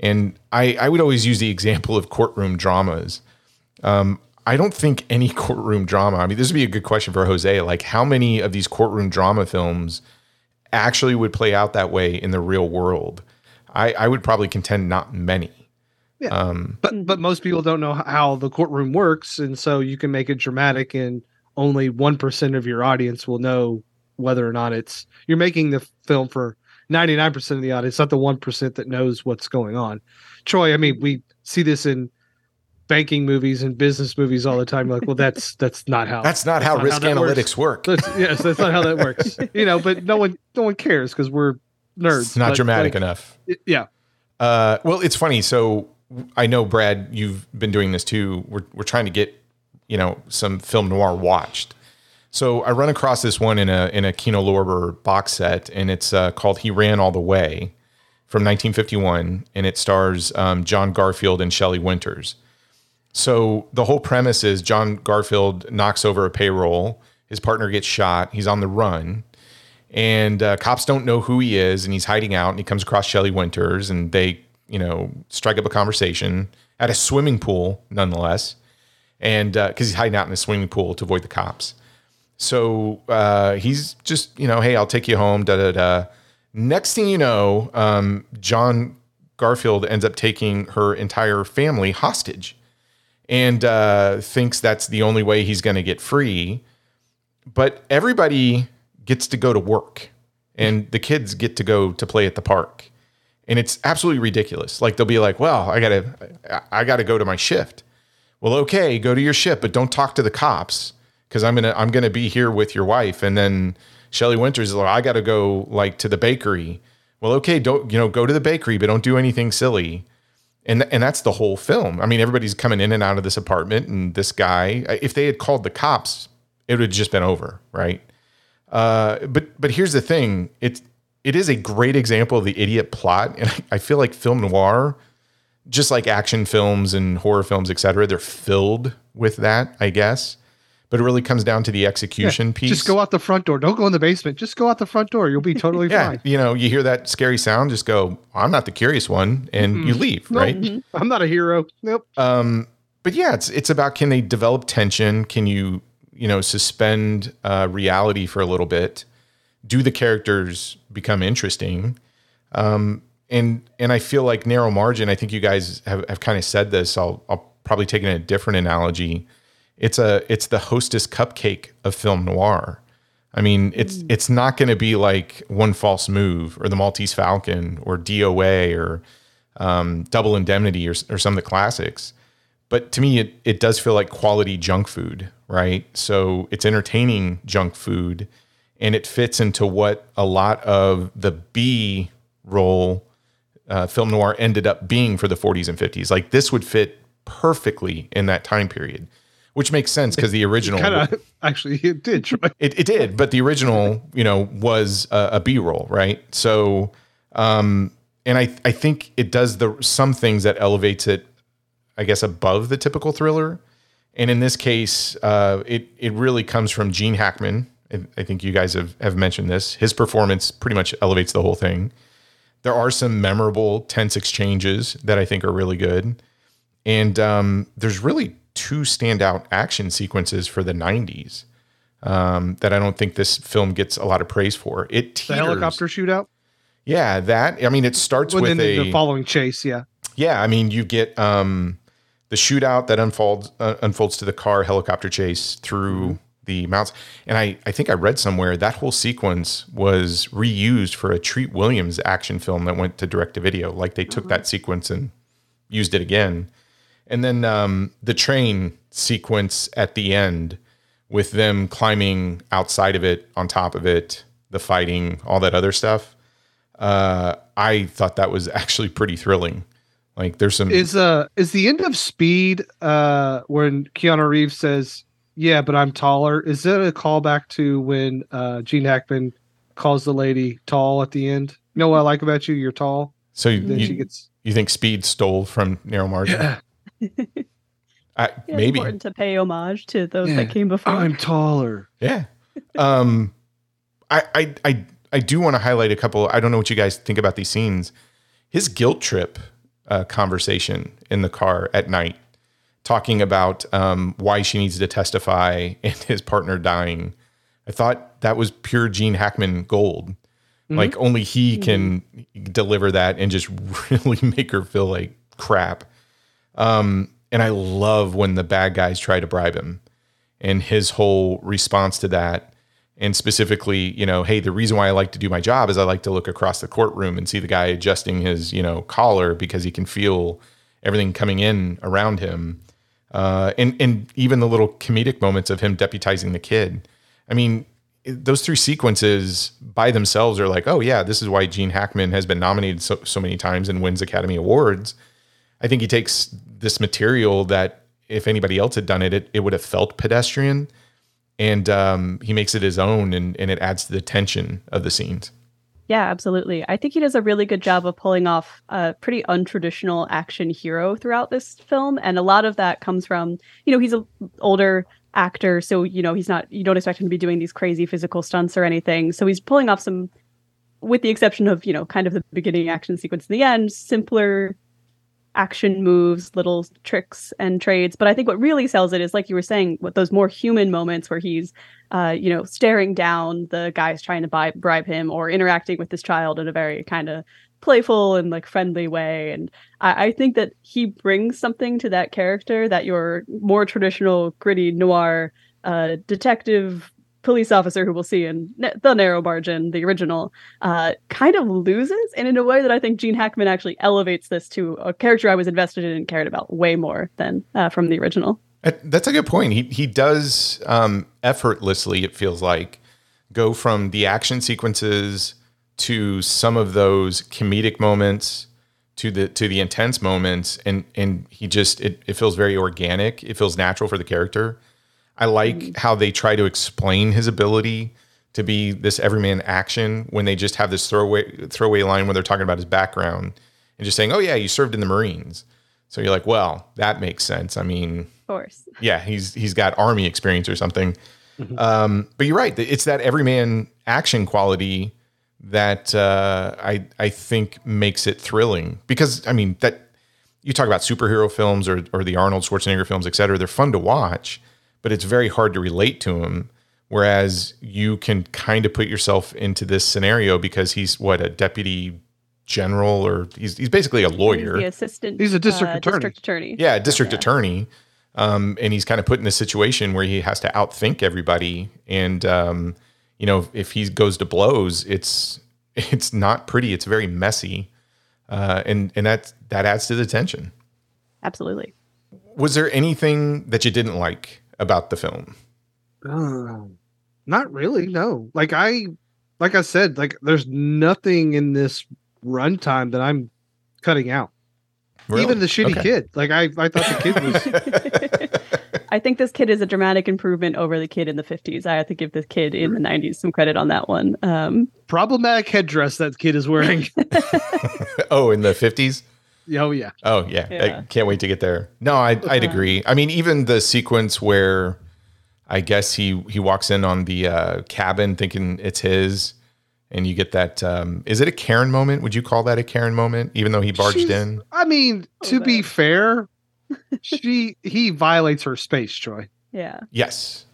And I, I would always use the example of courtroom dramas. Um, I don't think any (laughs) courtroom drama, I mean, this would be a good question for Jose. Like, how many of these courtroom drama films actually would play out that way in the real world? I, I would probably contend not many. Yeah. But but most people don't know how the courtroom works, and so you can make it dramatic, and only one percent of your audience will know whether or not it's you're making the film for ninety nine percent of the audience, not the one percent that knows what's going on. Troy, I mean, we see this in banking movies and business movies all the time. Like, well, that's (laughs) that's not how That's not how risk that works. analytics work. That's, yes, that's not how that works. (laughs) You know, but no one no one cares because we're nerds. It's not But, dramatic like, enough. Yeah. Uh, well, it's funny. So I know Brad, you've been doing this too. We're we're trying to get you know some film noir watched. So I run across this one in a in a Kino Lorber box set, and it's uh, called "He Ran All the Way" from 1951, and it stars um, John Garfield and Shelley Winters. So the whole premise is John Garfield knocks over a payroll. His partner gets shot. He's on the run and uh, cops don't know who he is and he's hiding out and he comes across Shelley Winters and they you know strike up a conversation at a swimming pool nonetheless and because he's hiding out in a swimming pool to avoid the cops so uh, he's just you know hey I'll take you home da da da next thing you know um, John Garfield ends up taking her entire family hostage and uh, thinks that's the only way he's going to get free. But everybody gets to go to work, and the kids get to go to play at the park, and it's absolutely ridiculous. Like they'll be like, "Well, I gotta, I gotta go to my shift." Well, okay, go to your shift, but don't talk to the cops because I'm gonna, I'm gonna be here with your wife, and then Shelley Winters is like, "I gotta go like to the bakery." Well, okay, don't you know, go to the bakery, but don't do anything silly and and that's the whole film. I mean, everybody's coming in and out of this apartment, and this guy. If they had called the cops, it would have just been over, right? Uh, but but here's the thing: it's it is a great example of the idiot plot, and (laughs) I feel like film noir, just like action films and horror films, etc., they're filled with that, I guess but it really comes down to the execution Yeah, piece. Just go out the front door. Don't go in the basement. Just go out the front door. You'll be totally (laughs) yeah, fine. you know, you hear that scary sound, just go, I'm not the curious one, and you leave, Nope. right? I'm not a hero. Nope. Um, but yeah, it's it's about can they develop tension? Can you you know suspend uh, reality for a little bit? Do the characters become interesting? Um, and and I feel like narrow margin. I think you guys have, have kind of said this. I'll I'll probably take in a different analogy. It's a it's the hostess cupcake of film noir. I mean, it's it's not going to be like One False Move or The Maltese Falcon or DOA or um, Double Indemnity or, or some of the classics. But to me, it, it does feel like quality junk food, right? So it's entertaining junk food and it fits into what a lot of the B role uh, film noir ended up being for the 40s and 50s. Like this would fit perfectly in that time period, which makes sense because the original Kind of. (laughs) Actually, it did. (laughs) Troy. it, it did, but the original, you know, was a, a B roll, right? So, um, and I I think it does the some things that elevates it, I guess, above the typical thriller. And in this case, uh, it it really comes from Gene Hackman. I, I think you guys have have mentioned this. His performance pretty much elevates the whole thing. There are some memorable tense exchanges that I think are really good, and um, there's really two standout action sequences for the '90s um, that I don't think this film gets a lot of praise for. It The helicopter shootout. yeah, that. I mean, it starts Well, with a the following chase. Yeah. yeah. I mean, you get um, the shootout that unfolds uh, unfolds to the car helicopter chase through the mountains, and I I think I read somewhere that whole sequence was reused for a Treat Williams action film that went to direct to video. Like they took that sequence and used it again. And then um, the train sequence at the end with them climbing outside of it, on top of it, the fighting, all that other stuff. Uh, I thought that was (laughs) actually pretty thrilling. Like there's some Is uh is the end of Speed uh when Keanu Reeves says, "Yeah, but I'm taller." Is that a callback to when uh Gene Hackman calls the lady tall at the end? You know what I like about you? You're tall. so you, Then she you, gets you think Speed stole from Narrow Margin? yeah. (laughs) I, (laughs) Yeah, maybe. important to pay homage to those Yeah. that came before. I'm taller. Yeah. Um, I, I, I, I do want to highlight a couple. I don't know what you guys think about these scenes. His guilt trip uh, conversation in the car at night, talking about um, why she needs to testify (laughs) and his partner dying. I thought that was pure Gene Hackman gold. Like only he can deliver that and just (laughs) really make her feel like crap. Um, and I love when the bad guys try to bribe him. And his whole response to that and specifically you know hey the reason why i like to do my job is i like to look across the courtroom and see the guy adjusting his you know collar because he can feel everything coming in around him. Uh, and and even the little comedic moments of him deputizing the kid. I mean those three sequences by themselves are like oh yeah this is why gene hackman has been nominated so, so many times and wins academy awards I think he takes this material that if anybody else had done it, it, it would have felt pedestrian, and um, he makes it his own, and, and it adds to the tension of the scenes. Yeah, absolutely. I think he does a really good job of pulling off a pretty untraditional action hero throughout this film, and a lot of that comes from you know he's an older actor, so you know he's not you don't expect him to be doing these crazy physical stunts or anything. So he's pulling off some, with the exception of you know kind of the beginning action sequence in the end, simpler action moves, little tricks and trades. But I think what really sells it is, like you were saying, what those more human moments where he's, uh, you know, staring down the guys trying to buy, bribe him or interacting with this child in a very kind of playful and like friendly way. And I, I think that he brings something to that character that your more traditional gritty noir uh, detective police officer who we'll see in the narrow margin the original uh, kind of loses and in a way that i think gene hackman actually elevates this to a character i was invested in and cared about way more than uh, from the original. That's a good point. He, he does um, effortlessly it feels like go from the action sequences to some of those comedic moments to the to the intense moments and and he just it, it feels very organic. It feels natural for the character i like mm-hmm. how they try to explain his ability to be this everyman action when they just have this throwaway throwaway line when they're talking about his background and just saying oh yeah you served in the marines so you're like well that makes sense i mean of course yeah he's he's got army experience or something mm-hmm. um, but you're right it's that everyman action quality that uh, I I think makes it thrilling because I mean that you talk about superhero films or or the Arnold Schwarzenegger films, et cetera. They're fun to watch, but it's very hard to relate to him. Whereas you can kind of put yourself into this scenario because he's what a deputy general or he's he's basically a lawyer. He's the assistant. He's a district uh, attorney. District attorney. Yeah, district yeah. attorney. Um, and he's kind of put in a situation where he has to outthink everybody and um, you know, if he goes to blows, it's (laughs) it's not pretty. It's very messy, uh, and and that that adds to the tension. Absolutely. Was there anything that you didn't like about the film? Uh, not really. No. Like I, like I said, like there's nothing in this runtime that I'm cutting out. Really? Even the shitty okay. kid. Like I, I thought the kid was. (laughs) (laughs) I think this kid is a dramatic improvement over the kid in the 50s. I have to give this kid in the 90s some credit on that one. Um, Problematic headdress that kid is wearing. (laughs) oh, in the 50s? Oh yeah. Oh yeah. yeah. I can't wait to get there. No, I, I'd agree. I mean, even the sequence where I guess he he walks in on the uh, cabin thinking it's his, and you get that. Um, is it a Karen moment? Would you call that a Karen moment? Even though he barged She's, in. I mean, to be fair, (laughs) she he violates her space, Troy. Yeah. Yes.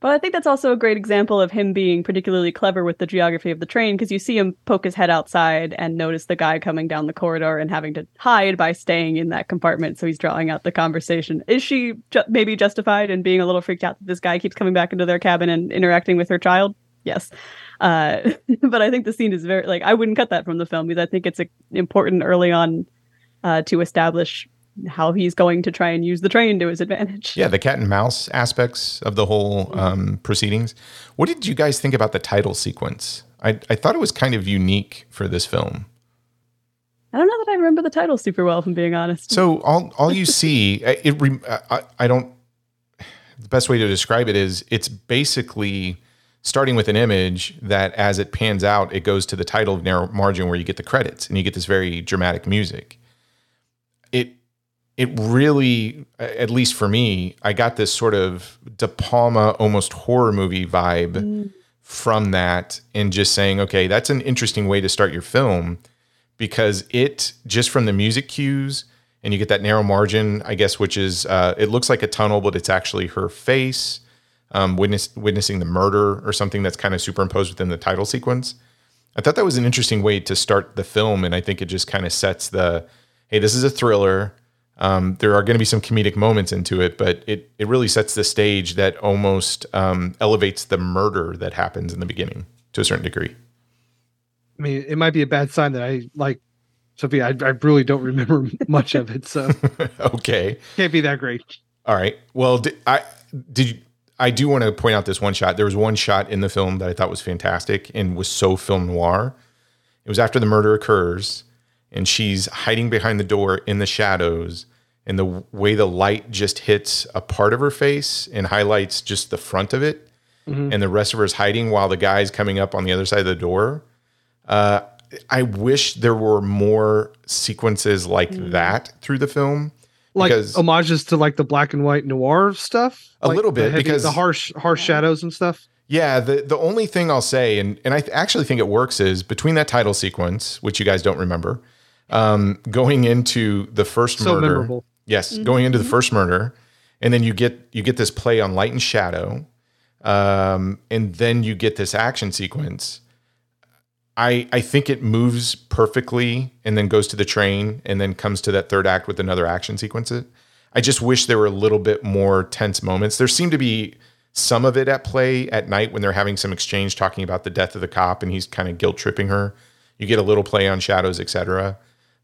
But I think that's also a great example of him being particularly clever with the geography of the train because you see him poke his head outside and notice the guy coming down the corridor and having to hide by staying in that compartment. So he's drawing out the conversation. Is she ju- maybe justified in being a little freaked out that this guy keeps coming back into their cabin and interacting with her child? Yes. Uh, (laughs) but I think the scene is very, like, I wouldn't cut that from the film because I think it's a, important early on uh, to establish how he's going to try and use the train to his advantage. Yeah, the cat and mouse aspects of the whole um, proceedings. What did you guys think about the title sequence? I, I thought it was kind of unique for this film. I don't know that I remember the title super well, if I'm being honest. So all all you see, it I, I don't. The best way to describe it is it's basically starting with an image that, as it pans out, it goes to the title of narrow margin where you get the credits and you get this very dramatic music. It really, at least for me, I got this sort of De Palma almost horror movie vibe mm. from that, and just saying, okay, that's an interesting way to start your film because it just from the music cues and you get that narrow margin, I guess, which is uh, it looks like a tunnel, but it's actually her face um, witness, witnessing the murder or something that's kind of superimposed within the title sequence. I thought that was an interesting way to start the film, and I think it just kind of sets the hey, this is a thriller um, there are going to be some comedic moments into it, but it it really sets the stage that almost um, elevates the murder that happens in the beginning to a certain degree. I mean, it might be a bad sign that I like Sophia. I, I really don't remember (laughs) much of it, so (laughs) okay, can't be that great. All right. Well, did, I did. You, I do want to point out this one shot. There was one shot in the film that I thought was fantastic and was so film noir. It was after the murder occurs and she's hiding behind the door in the shadows. And the way the light just hits a part of her face and highlights just the front of it mm-hmm. and the rest of her is hiding while the guy's coming up on the other side of the door. Uh, i wish there were more sequences like mm. that through the film like homages to like the black and white noir stuff? A like little bit heavy, because the harsh harsh shadows and stuff? Yeah, the the only thing I'll say, and and I th- actually think it works, is between that title sequence, which you guys don't remember, Um, going into the first So murder, memorable. yes, going into the first murder, and then you get you get this play on light and shadow, um, and then you get this action sequence. I I think it moves perfectly, and then goes to the train, and then comes to that third act with another action sequence. I just wish there were a little bit more tense moments. There seemed to be some of it at play at night when they're having some exchange talking about the death of the cop and he's kind of guilt tripping her. You get a little play on shadows, etc.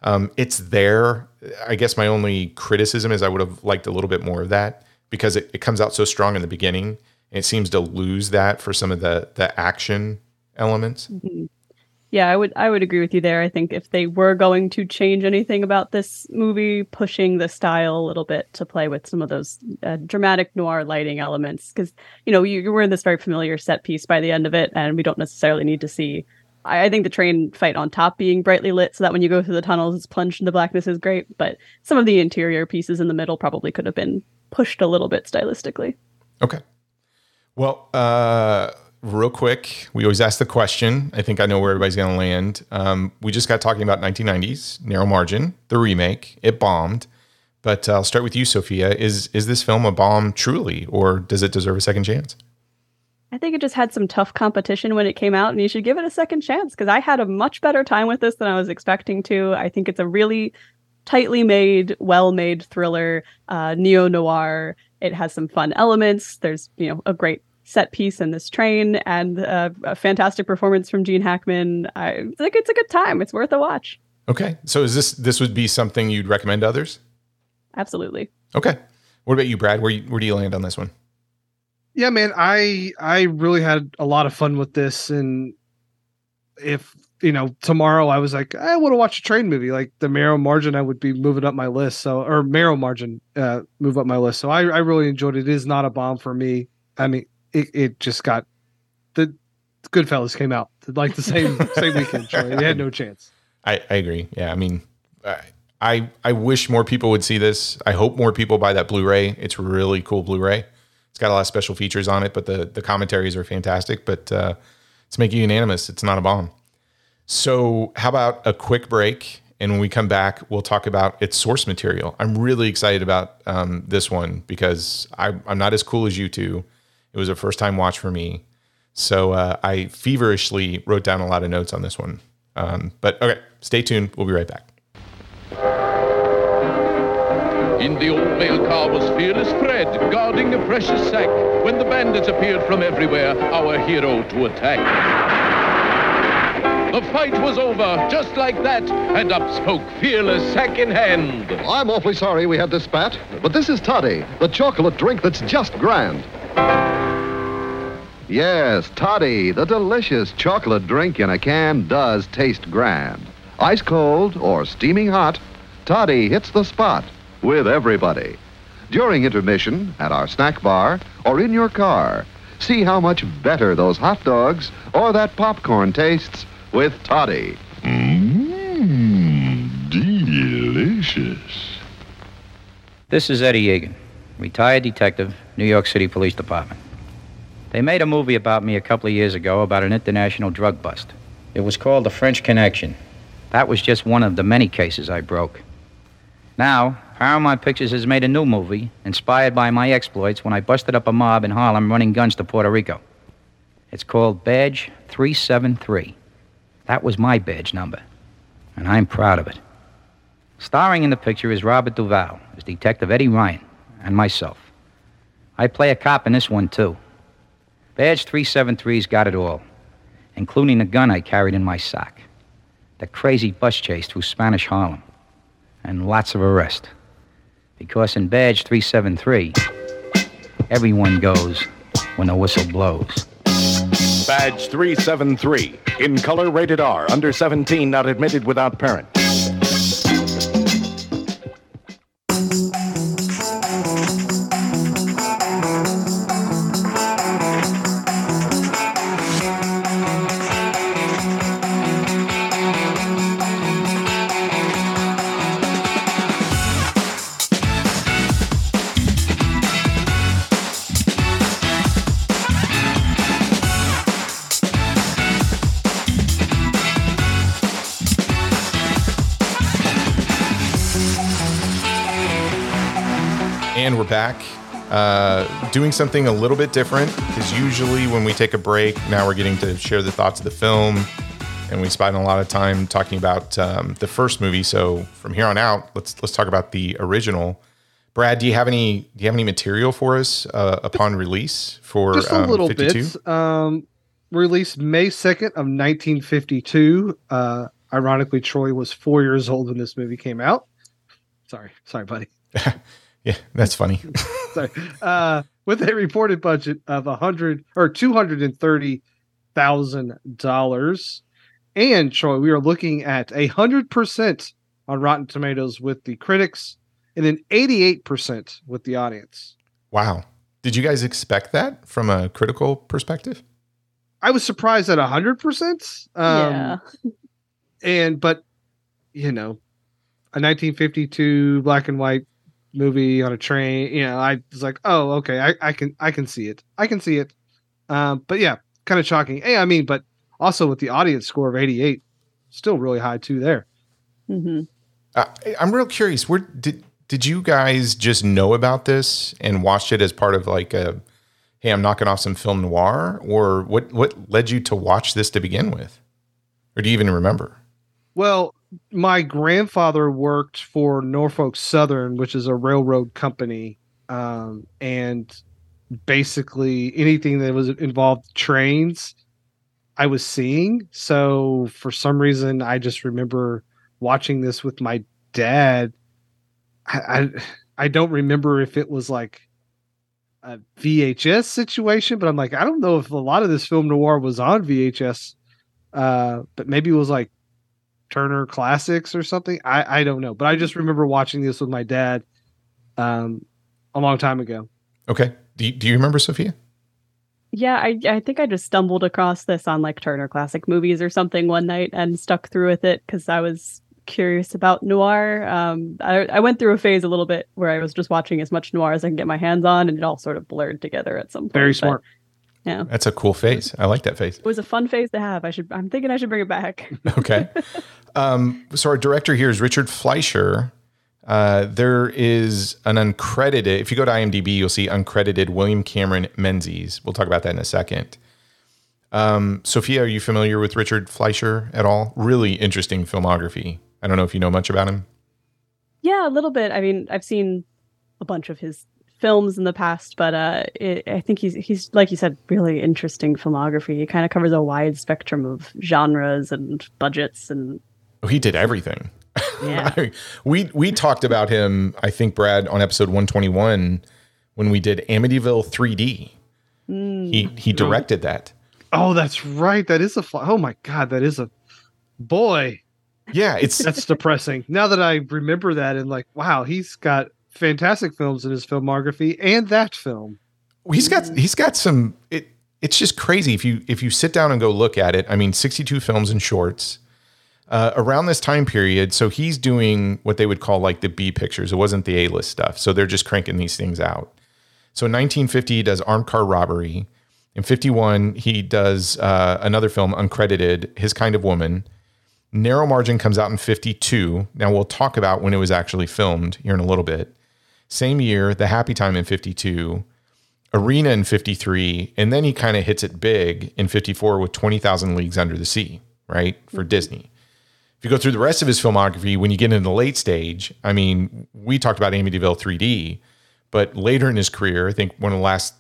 Um, it's there. I guess my only criticism is I would have liked a little bit more of that because it, it comes out so strong in the beginning and it seems to lose that for some of the the action elements. Yeah, I would I would agree with you there. I think if they were going to change anything about this movie, pushing the style a little bit to play with some of those uh, dramatic noir lighting elements, because you know you, you're in this very familiar set piece by the end of it, and we don't necessarily need to see. I, think the train fight on top being brightly lit, so that when you go through the tunnels, it's plunged into blackness is great. But some of the interior pieces in the middle probably could have been pushed a little bit stylistically. Okay. Well, uh, real quick, we always ask the question. I think I know where everybody's going to land. Um, we just got talking about 1990s, Narrow Margin, the remake. It bombed. But uh, I'll start with you, Sophia. Is is this film a bomb truly, or does it deserve a second chance? I think it just had some tough competition when it came out, and you should give it a second chance because I had a much better time with this than I was expecting to. I think it's a really tightly made, well made thriller, uh, neo noir. It has some fun elements. There's, you know, a great set piece in this train and uh, a fantastic performance from Gene Hackman. I think it's a good time. It's worth a watch. Okay. So is this this would be something you'd recommend to others? Absolutely. Okay. What about you, Brad? Where you, where do you land on this one? Yeah, man, I I really had a lot of fun with this, and if you know tomorrow I was like I want to watch a train movie, like the Marrow Margin, I would be moving up my list. So or Marrow Margin, uh, move up my list. So I I really enjoyed it. It is not a bomb for me. I mean, it it just got the Goodfellas came out like the same (laughs) same weekend. Troy. It had no chance. I, I agree. Yeah, I mean, I, I I wish more people would see this. I hope more people buy that Blu-ray. It's really cool Blu-ray. It's got a lot of special features on it, but the the commentaries are fantastic. But uh, to make you unanimous, it's not a bomb. So how about a quick break? And when we come back, we'll talk about its source material. I'm really excited about um, this one because I, I'm not as cool as you two. It was a first time watch for me. So uh, I feverishly wrote down a lot of notes on this one. Um, but okay, stay tuned. We'll be right back. In the old mail car was fearless Fred, guarding a precious sack. When the bandits appeared from everywhere, our hero to attack. The fight was over, just like that, and up spoke fearless sack in hand. I'm awfully sorry we had this spat, but this is Toddy, the chocolate drink that's just grand. Yes, Toddy, the delicious chocolate drink in a can does taste grand. Ice cold or steaming hot, Toddy hits the spot with everybody. During intermission, at our snack bar, or in your car, see how much better those hot dogs or that popcorn tastes with Toddy. Mmm, delicious. This is Eddie Egan, retired detective, New York City Police Department. They made a movie about me a couple of years ago about an international drug bust. It was called The French Connection. That was just one of the many cases I broke. Now, Paramount Pictures has made a new movie inspired by my exploits when I busted up a mob in Harlem running guns to Puerto Rico. It's called Badge 373. That was my badge number, and I'm proud of it. Starring in the picture is Robert Duvall as Detective Eddie Ryan and myself. I play a cop in this one, too. Badge 373's got it all, including the gun I carried in my sock, the crazy bus chase through Spanish Harlem, and lots of arrest. Because in Badge 373, everyone goes when the whistle blows. Badge 373. In color rated R. Under 17, not admitted without parent. Uh, doing something a little bit different because usually when we take a break, now we're getting to share the thoughts of the film. And we spend a lot of time talking about um, the first movie. So from here on out, let's let's talk about the original. Brad, do you have any do you have any material for us uh, upon release for Just a um, little 52? bit. Um, released May 2nd of 1952. Uh, ironically, Troy was four years old when this movie came out. Sorry. Sorry, buddy. (laughs) Yeah, that's funny. (laughs) Sorry. Uh, with a reported budget of a hundred or two hundred and thirty thousand dollars. And Troy, we are looking at a hundred percent on Rotten Tomatoes with the critics, and then eighty-eight percent with the audience. wow. Did you guys expect that from a critical perspective? I was surprised at a hundred percent. Um, yeah. and but you know, a 1952 black and white movie on a train. You know, I was like, oh, okay, I, I can I can see it. I can see it. Um, but yeah, kind of shocking. Hey, I mean, but also with the audience score of 88, still really high too. There. hmm Uh, I'm real curious. Where did did you guys just know about this and watched it as part of like a, hey, I'm knocking off some film noir, or what? What led you to watch this to begin with, or do you even remember? Well, my grandfather worked for Norfolk Southern, which is a railroad company, um, and basically anything that was involved trains, I was seeing. So for some reason, I just remember watching this with my dad. I I, I don't remember if it was like a VHS situation, but I'm like, I don't know if a lot of this film noir was on VHS, uh, but maybe it was like Turner Classics or something. I I don't know, but I just remember watching this with my dad um a long time ago. Okay. Do you, do you remember Sophia? Yeah, I, I think I just stumbled across this on like Turner Classic Movies or something one night and stuck through with it because I was curious about noir. Um, I, I went through a phase a little bit where I was just watching as much noir as I can get my hands on, and it all sort of blurred together at some point. Very but smart. Yeah, That's a cool face. I like that face. it was a fun phase to have. I should. I'm thinking I should bring it back. (laughs) Okay. um, so our director here is Richard Fleischer. Uh, there is an uncredited. If you go to IMDb, you'll see uncredited William Cameron Menzies. We'll talk about that in a second. Um, Sophia, are you familiar with Richard Fleischer at all? Really interesting filmography. I don't know if you know much about him. Yeah, a little bit. I mean, I've seen a bunch of his films in the past, but uh, it, I think he's he's like you said, really interesting filmography. He kind of covers a wide spectrum of genres and budgets, and Oh, he did everything. yeah, (laughs) we we talked about him. I think Brad on episode one twenty one when we did Amityville 3D. He he directed that. Oh, that's right. That is a fl- oh my god, that is a boy. Yeah, it's That's depressing. Now that I remember that and like, wow, he's got fantastic films in his filmography and that film. he's got he's got some it it's just crazy if you if you sit down and go look at it. I mean 62 films and shorts uh, around this time period. So he's doing what they would call like the b pictures. It wasn't the a-list stuff. So they're just cranking these things out. So in 1950 he does armored car robbery. In 51 he does uh, another film uncredited his kind of woman. Narrow margin comes out in 52 now we'll talk about when it was actually filmed here in a little bit same year the happy time in 52 Arena in 53, and then he kind of hits it big in 54 with 20,000 Leagues Under the Sea, right? For Disney. If you go through the rest of his filmography, when you get into the late stage, I mean, we talked about Amityville 3D, but later in his career, I think one of the last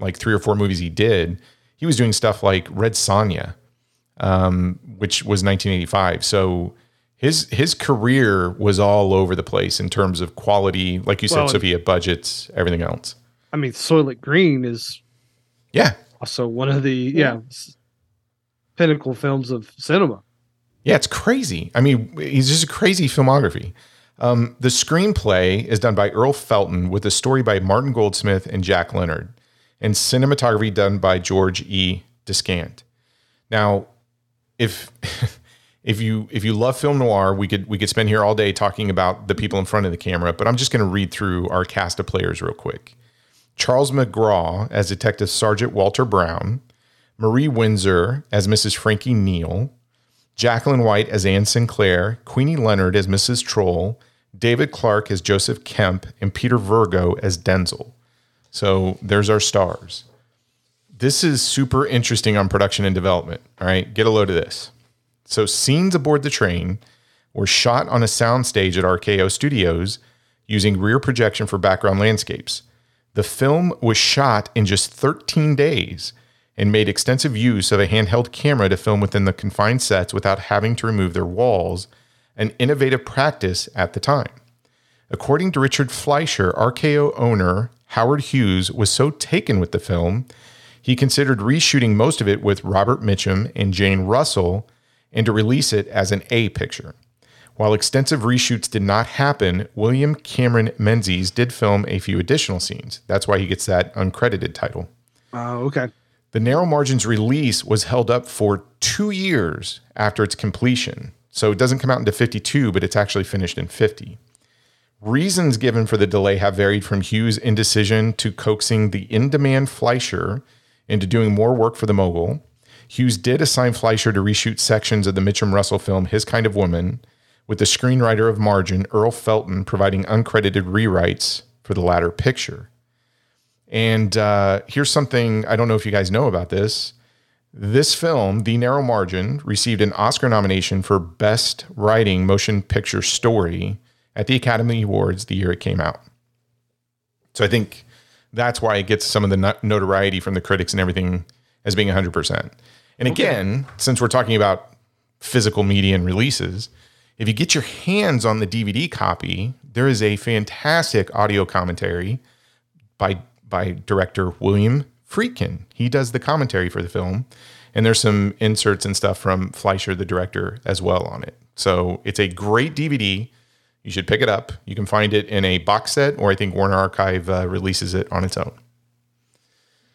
like three or four movies he did, he was doing stuff like Red Sonja, um, which was 1985. So his his career was all over the place in terms of quality, like you said, Well, Sophia, budgets, everything else. I mean, Soylent Green is Yeah, also one of the yeah, s- pinnacle films of cinema. Yeah, it's crazy. I mean, he's just a crazy filmography. Um, the screenplay is done by Earl Felton with a story by Martin Goldsmith and Jack Leonard, and cinematography done by George E. Diskant. Now, if (laughs) if you if you love film noir, we could we could spend here all day talking about the people in front of the camera, but I'm just going to read through our cast of players real quick. Charles McGraw as Detective Sergeant Walter Brown, Marie Windsor as Mrs. Frankie Neal, Jacqueline White as Anne Sinclair, Queenie Leonard as Mrs. Troll, David Clark as Joseph Kemp, and Peter Virgo as Densel. So there's our stars. This is super interesting on production and development. All right, get a load of this. So scenes aboard the train were shot on a soundstage at RKO Studios using rear projection for background landscapes. The film was shot in just 13 days and made extensive use of a handheld camera to film within the confined sets without having to remove their walls, an innovative practice at the time. According to Richard Fleischer, RKO owner Howard Hughes was so taken with the film, he considered reshooting most of it with Robert Mitchum and Jane Russell and to release it as an A picture. While extensive reshoots did not happen, William Cameron Menzies did film a few additional scenes. That's why he gets that uncredited title. Oh, okay. The Narrow Margins release was held up for two years after its completion. So it doesn't come out into 52, but it's actually finished in 50. Reasons given for the delay have varied from Hughes' indecision to coaxing the in demand Fleischer into doing more work for the mogul. Hughes did assign Fleischer to reshoot sections of the Mitchum Russell film His Kind of Woman, with the screenwriter of Margin, Earl Felton, providing uncredited rewrites for the latter picture. And uh, here's something I don't know if you guys know about this. This film, The Narrow Margin, received an Oscar nomination for Best Writing Motion Picture Story at the Academy Awards the year it came out. So I think that's why it gets some of the notoriety from the critics and everything as being 100%. And again, since we're talking about physical media and releases, if you get your hands on the DVD copy, there is a fantastic audio commentary by by director William Friedkin. He does the commentary for the film, and there's some inserts and stuff from Fleischer, the director, as well on it. So it's a great DVD. You should pick it up. You can find it in a box set, or I think Warner Archive uh, releases it on its own.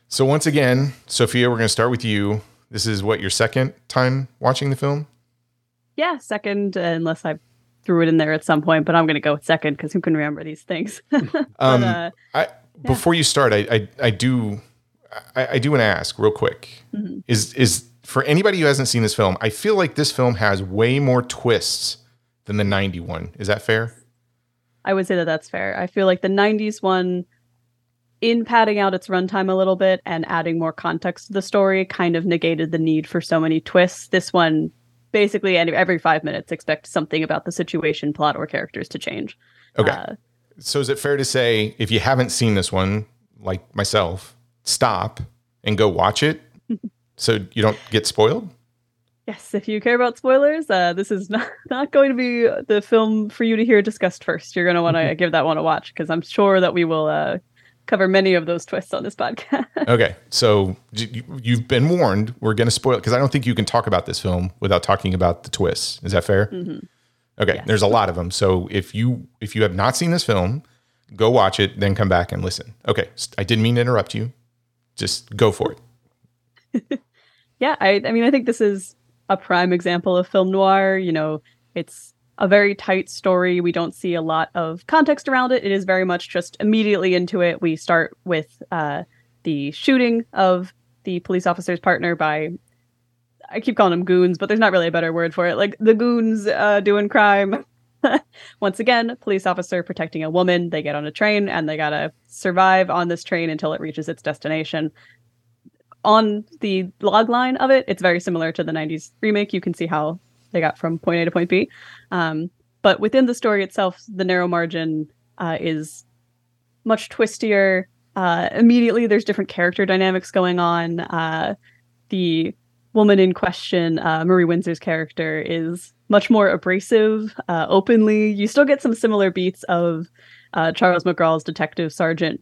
So once again, Sophia, we're going to start with you. This is what your second time watching the film. Yeah, second, unless I threw it in there at some point, but I'm going to go with second because who can remember these things? (laughs) but, (laughs) Um, uh, I, Before you start, I I, I do I, I do want to ask real quick Mhm. is is for anybody who hasn't seen this film, I feel like this film has way more twists than the 91. Is that fair? I would say that that's fair. I feel like the 90s one, in padding out its runtime a little bit and adding more context to the story, kind of negated the need for so many twists. This one, basically, every five minutes, expect something about the situation, plot, or characters to change. Okay. Uh, So is it fair to say if you haven't seen this one, like myself, stop and go watch it (laughs) so you don't get spoiled? yes, if you care about spoilers, uh, this is (laughs) not, not going to be the film for you to hear discussed first. You're going to want to give that one a watch because I'm sure that we will uh, cover many of those twists on this podcast. (laughs) Okay, so you- you've been warned. We're going to spoil it because I don't think you can talk about this film without talking about the twists. Is that fair? Mhm. Okay, there's a lot of them. So if you if you have not seen this film, go watch it, then come back and listen. Okay, I didn't mean to interrupt you. Just go for it. (laughs) yeah I, I mean i think this is a prime example of film noir you know it's a very tight story. We don't see a lot of context around it. It is very much just immediately into it. We start with uh, the shooting of the police officer's partner by i keep calling them goons but there's not really a better word for it. Like the goons uh, doing crime. (laughs) Once again police officer protecting a woman. They get on a train and they gotta survive on this train until it reaches its destination. On the log line of it, it's very similar to the 90s remake. You can see how they got from point A to point B. Um, but within the story itself, the narrow margin uh, is much twistier. Uh, immediately, there's different character dynamics going on. Uh, the woman in question, uh, Marie Windsor's character, is much more abrasive, uh, openly. You still get some similar beats of uh, Charles McGraw's detective sergeant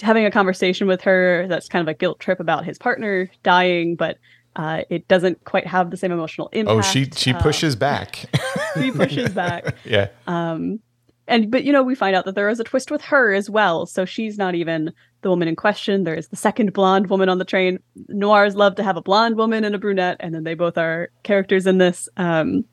having a conversation with her that's kind of a guilt trip about his partner dying, but uh, it doesn't quite have the same emotional impact. Oh, she she Uh, pushes back. (laughs) she pushes back. (laughs) yeah. Um, and but you know we find out that there is a twist with her as well. So she's not even the woman in question. There is the second blonde woman on the train. Noirs love to have a blonde woman and a brunette, and then they both are characters in this. Um,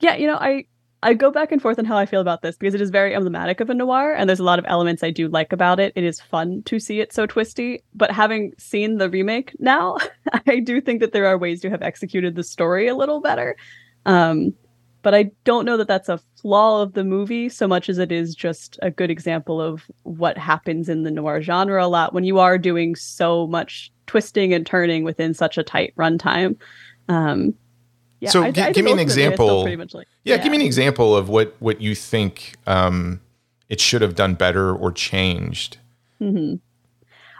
yeah, you know I I go back and forth on how I feel about this because it is very emblematic of a noir, and there's a lot of elements I do like about it. It is fun to see it so twisty, but having seen the remake now, (laughs) I do think that there are ways to have executed the story a little better. Um, but I don't know that that's a flaw of the movie so much as it is just a good example of what happens in the noir genre a lot when you are doing so much twisting and turning within such a tight runtime. Um, yeah, so I- gi- I give me an ultimately I still example. like- yeah, give me an example of what what you think um, it should have done better or changed. Mm-hmm.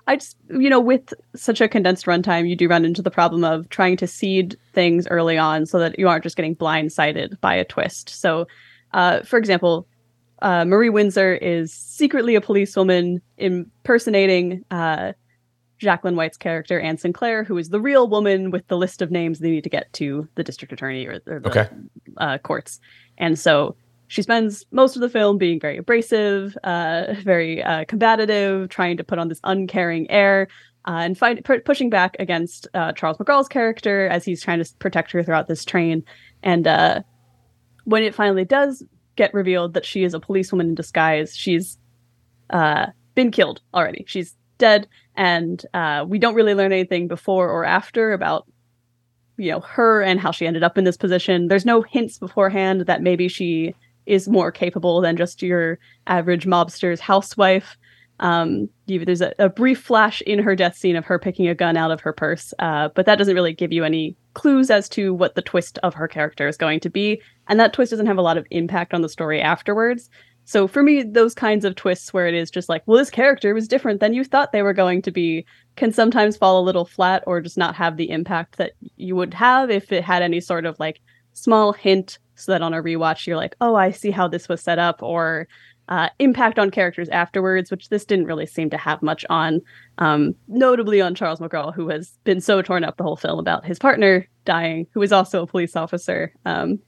I just, you know, with such a condensed runtime, you do run into the problem of trying to seed things early on so that you aren't just getting blindsided by a twist. So, uh, for example, uh, Marie Windsor is secretly a policewoman impersonating uh, Jacqueline White's character, Anne Sinclair, who is the real woman with the list of names they need to get to the district attorney or, or the Okay. uh, courts. And so she spends most of the film being very abrasive, uh, very uh, combative, trying to put on this uncaring air, uh, and find, pu- pushing back against uh, Charles McGraw's character as he's trying to protect her throughout this train. And uh, when it finally does get revealed that she is a policewoman in disguise, she's uh, been killed already. She's dead, and uh, we don't really learn anything before or after about you know her and how she ended up in this position. There's no hints beforehand that maybe she is more capable than just your average mobster's housewife. Um, you, there's a, a brief flash in her death scene of her picking a gun out of her purse, uh, but that doesn't really give you any clues as to what the twist of her character is going to be, and that twist doesn't have a lot of impact on the story afterwards. So for me, those kinds of twists where it is just like, well, this character was different than you thought they were going to be, can sometimes fall a little flat or just not have the impact that you would have if it had any sort of like small hint so that on a rewatch you're like, oh, I see how this was set up, or uh, impact on characters afterwards, which this didn't really seem to have much on. Um, notably on Charles McGraw, who has been so torn up the whole film about his partner dying, who is also a police officer. Um,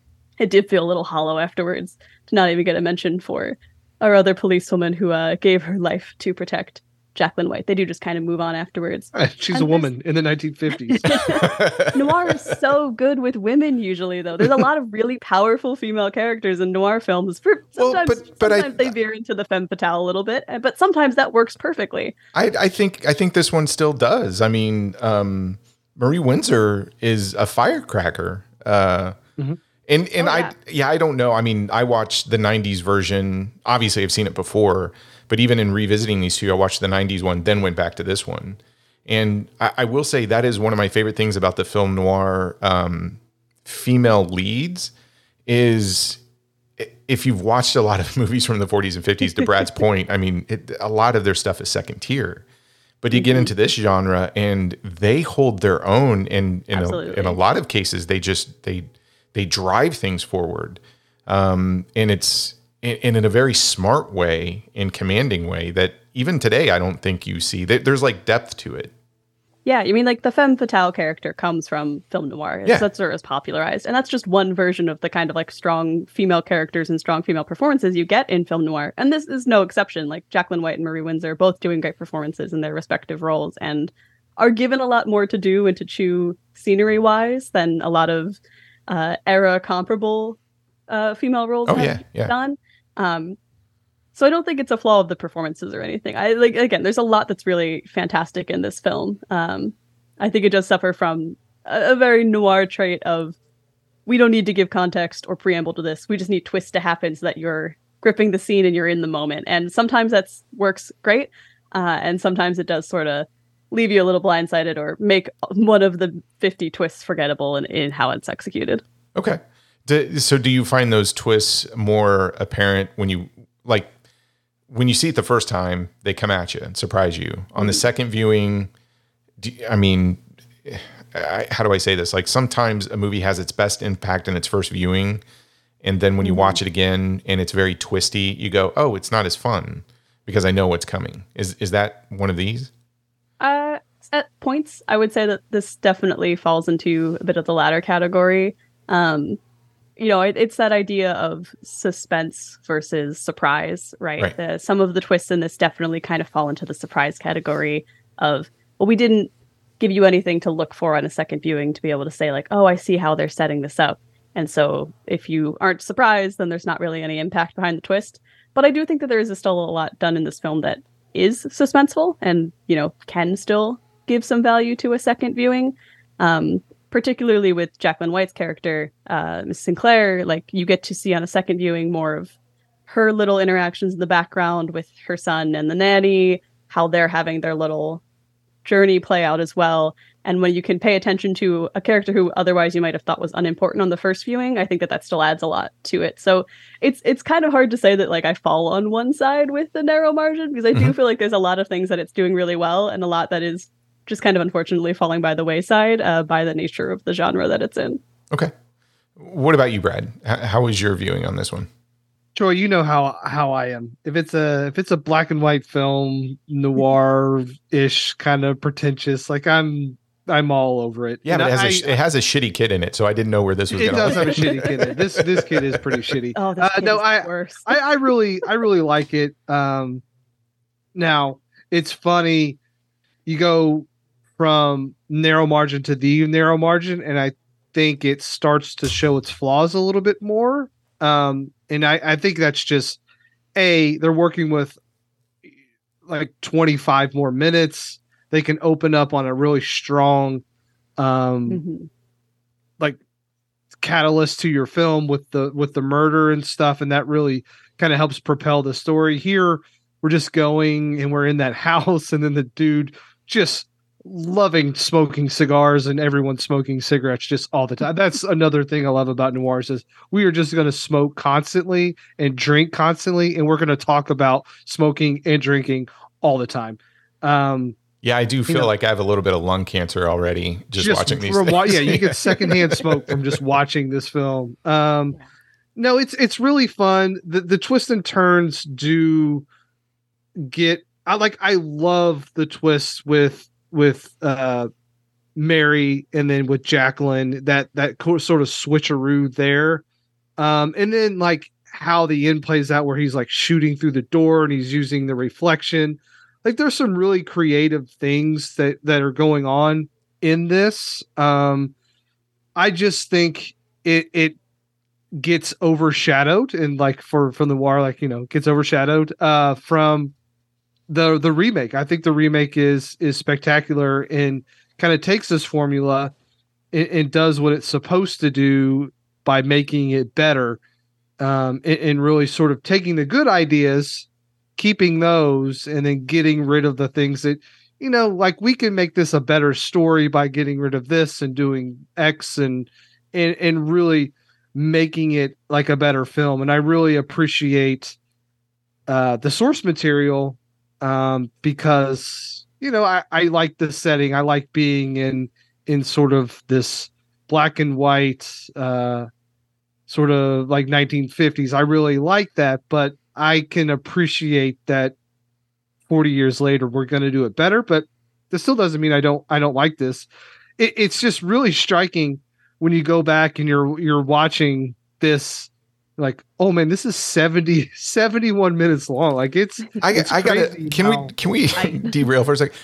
it did feel a little hollow afterwards to not even get a mention for our other policewoman who uh, gave her life to protect Jacqueline White. They do just kind of move on afterwards. (laughs) She's And a woman in the 1950s. (laughs) noir is so good with women usually though there's a lot of really powerful female characters in noir films For- (laughs) sometimes, but- but I- they veer into the femme fatale a little bit but sometimes that works perfectly I, I think I think this one still does. I mean, um, Marie Windsor is a firecracker. Uh, Mm-hmm. And and Oh, I yeah. yeah I don't know. I mean, I watched the '90s version. Obviously, I've seen it before, but even in revisiting these two, I watched the '90s one, then went back to this one. And I, I will say that is one of my favorite things about the film noir um, female leads is if you've watched a lot of (laughs) movies from the 40s and 50s, to Brad's (laughs) point, I mean, it, a lot of their stuff is second tier. But you get into this genre, and they hold their own, and in a, in a lot of cases, they just they they drive things forward, um, and it's and and in a very smart way, in commanding way that even today I don't think you see. There's like depth to it. yeah you mean like the femme fatale character comes from film noir Yeah. that's where it was popularized and that's just one version of the kind of like strong female characters and strong female performances you get in film noir and this is no exception like jacqueline white and marie windsor are both doing great performances in their respective roles and are given a lot more to do and to chew scenery wise than a lot of uh, era comparable uh, female roles Oh, have yeah, yeah. done. Um, so I don't think it's a flaw of the performances or anything. I like again, there's a lot that's really fantastic in this film. Um, I think it does suffer from a, a very noir trait of we don't need to give context or preamble to this. We just need twists to happen so that you're gripping the scene and you're in the moment. And sometimes that's works great, uh, and sometimes it does sort of leave you a little blindsided or make one of the 50 twists forgettable in, in how it's executed. Okay. Do, so do you find those twists more apparent when you like when you see it the first time, they come at you and surprise you. On the mm-hmm. second viewing, do, I mean, I, how do I say this? Like sometimes a movie has its best impact in its first viewing, and then when you mm-hmm. watch it again and it's very twisty, you go, "Oh, it's not as fun because I know what's coming." Is is that one of these? At points, I would say that this definitely falls into a bit of the latter category. Um, you know, it, it's that idea of suspense versus surprise, right? Right. The, some of the twists in this definitely kind of fall into the surprise category of, well, we didn't give you anything to look for on a second viewing to be able to say, like, oh, I see how they're setting this up. And so if you aren't surprised, then there's not really any impact behind the twist. But I do think that there is still a lot done in this film that is suspenseful and, you know, can still give some value to a second viewing. Um, particularly with Jacqueline White's character, uh, Miss Sinclair, like you get to see on a second viewing more of her little interactions in the background with her son and the nanny, how they're having their little journey play out as well. And when you can pay attention to a character who otherwise you might have thought was unimportant on the first viewing, I think that that still adds a lot to it. So it's it's kind of hard to say that like I fall on one side with the narrow margin because I do Mhm. feel like there's a lot of things that it's doing really well and a lot that is just kind of unfortunately falling by the wayside uh, by the nature of the genre that it's in. Okay. What about you, Brad? H- how was your viewing on this one? Troy, you know how how I am. If it's a if it's a black and white film, noir ish, kind of pretentious, like I'm I'm all over it. Yeah, And but it has, I- a, sh- it has a shitty kid in it, so I didn't know where this was it going. does have a shitty kid. In it. This this kid is pretty (laughs) shitty. Oh, this Uh, no, I- I, I really I really like it. Um, now it's funny. You go from narrow margin to the narrow margin, and I think it starts to show its flaws a little bit more. Um, and I, I think that's just a they're working with like 25 more minutes. They can open up on a really strong um Mhm. like catalyst to your film with the with the murder and stuff and that really kind of helps propel the story here we're just going and we're in that (laughs) house and then the dude just loving smoking cigars and everyone smoking cigarettes just all the time that's another thing i love about noirs is we are just going to smoke constantly and drink constantly and we're going to talk about smoking and drinking all the time um Yeah, I do feel know- like I have a little bit of lung cancer already just, watching these from things. yeah, you get (laughs) secondhand smoke from just watching this film. Um, no, it's it's really fun. The the twists and turns do get. I like. I love the twists with with uh, Mary and then with Jacqueline. That that co- sort of switcheroo there, um, and then like how the end plays out, where he's like shooting through the door and he's using the reflection like there's some really creative things that that are going on in this um i just think it it gets overshadowed and like for from the war like you know gets overshadowed uh from the the remake. I think the remake is is spectacular and kind of takes this formula and, and does what it's supposed to do by making it better um and, and really sort of taking the good ideas keeping those and then getting rid of the things that you know like we can make this a better story by getting rid of this and doing x and and and really making it like a better film. And i really appreciate uh the source material um because you know i i like the setting i like being in in sort of this black and white uh sort of like 1950s i really like that but I can appreciate that 40 years later we're going to do it better, but this still doesn't mean I don't I don't like this. It, it's just really striking when you go back and you're you're watching this like oh man this is 70 (laughs) 71 minutes long like it's I, it's I gotta. Can how- we can we (laughs) derail for a second?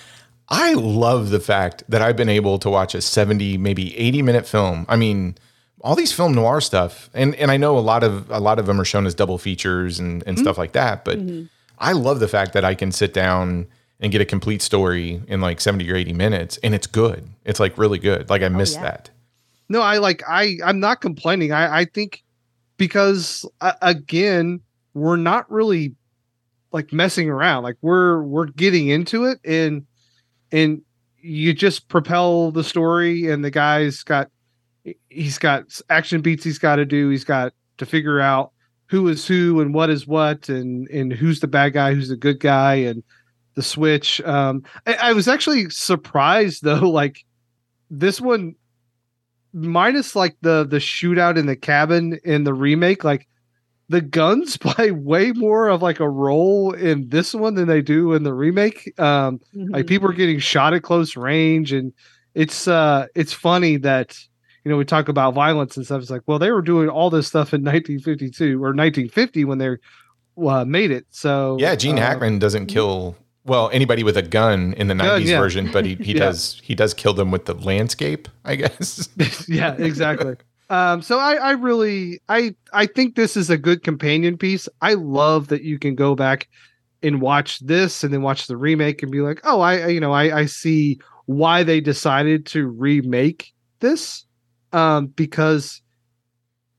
I love the fact that I've been able to watch a seventy, maybe eighty minute film. I mean, all these film noir stuff, and and I know a lot of a lot of them are shown as double features and and mm-hmm. stuff like that. But mm-hmm. I love the fact that I can sit down and get a complete story in like seventy or eighty minutes, and it's good. It's like really good. Like I oh, missed yeah. that. No, I like I I'm not complaining. I I think because again, we're not really like messing around. Like we're we're getting into it and and you just propel the story and the guy's got he's got action beats he's got to do. He's got to figure out who is who and what is what and and who's the bad guy, who's the good guy and the switch. Um I, I was actually surprised though (laughs) like this one minus like the the shootout in the cabin in the remake like the guns (laughs) play way more of like a role in this one than they do in the remake. Um like people are getting shot at close range and it's uh it's funny that you know we talk about violence and stuff. It's like well they were doing all this stuff in (laughs) 1952 or 1950 when they uh, made it. So Yeah, Gene uh, Hackman doesn't kill well anybody with a gun in the Gun, nineties yeah. version, but he, (laughs) he Yeah. does he does kill them with the landscape, I guess. (laughs) yeah, exactly. um, so I, I really, I, I think this is a good companion piece. I love that you can go back and watch this and then watch the remake and be like, oh, I, I- you know, I, I see why they decided to remake this um, because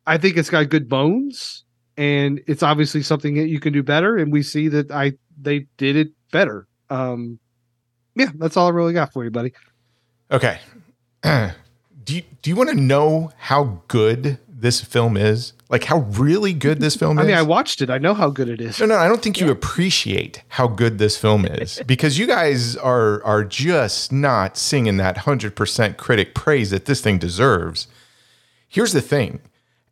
I think it's got good bones and it's obviously something that you can do better. And we see that I they did it better. Um, yeah, that's all I really got for you, buddy. Okay. (clears throat) do you, do you want to know how good this film is? Like how really good this film I is? (laughs) I mean, I watched it. I know how good it is. No, no, I don't think you appreciate how good this film is (laughs) because you guys are are just not singing that 100% critic praise that this thing deserves. Here's the thing.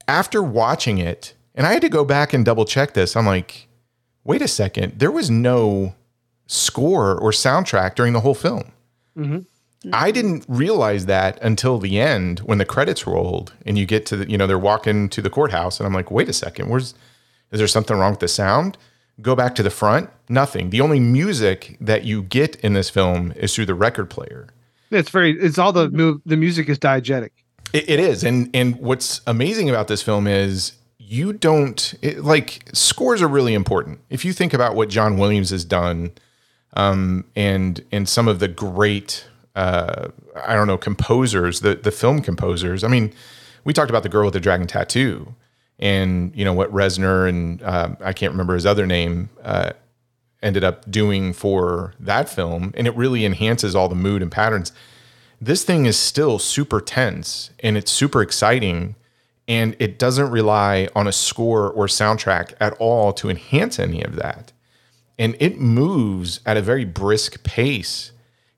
After watching it, and I had to go back and double check this, I'm like, wait a second, there was no score or soundtrack during the whole film. Mm-hmm. I didn't realize that until the end when the credits rolled and you get to the, you know, they're walking to the courthouse and I'm like, wait a second, where's, is there something wrong with the sound? Go back to the front, nothing. The only music that you get in this film is through the record player. It's very. It's all the mu- the music is diegetic. It, it is, and and what's amazing about this film is you don't it, like scores are really important. If you think about what John Williams has done, um, and and some of the great, uh, I don't know, composers, the the film composers. I mean, we talked about the girl with the dragon tattoo, and you know what Reznor and um, I can't remember his other name. Uh, ended up doing for that film and it really enhances all the mood and patterns this thing is still super tense and it's super exciting and it doesn't rely on a score or soundtrack at all to enhance any of that and it moves at a very brisk pace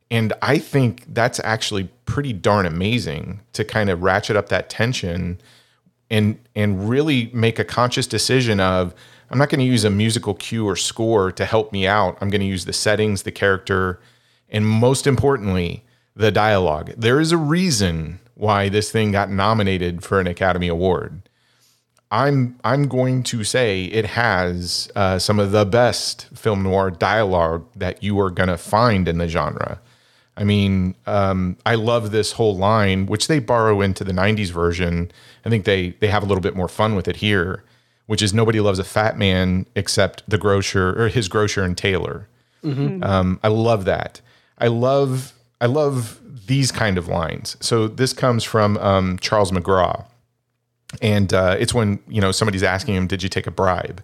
and i think that's actually pretty darn amazing to kind of ratchet up that tension and and really make a conscious decision of I'm not going to use a musical cue or score to help me out. I'm going to use the settings, the character, and most importantly, the dialogue. There is a reason why this thing got nominated for an Academy Award. I'm I'm going to say it has uh, some of the best film noir dialogue that you are going to find in the genre. I mean, um, I love this whole line, which they borrow into the '90s version. I think they they have a little bit more fun with it here, which is nobody loves a fat man except the grocer or his grocer and tailor. Um, I love that. I love I love these kind of lines. So this comes from um, Charles McGraw, and uh, it's when you know somebody's asking him, "Did you take a bribe?"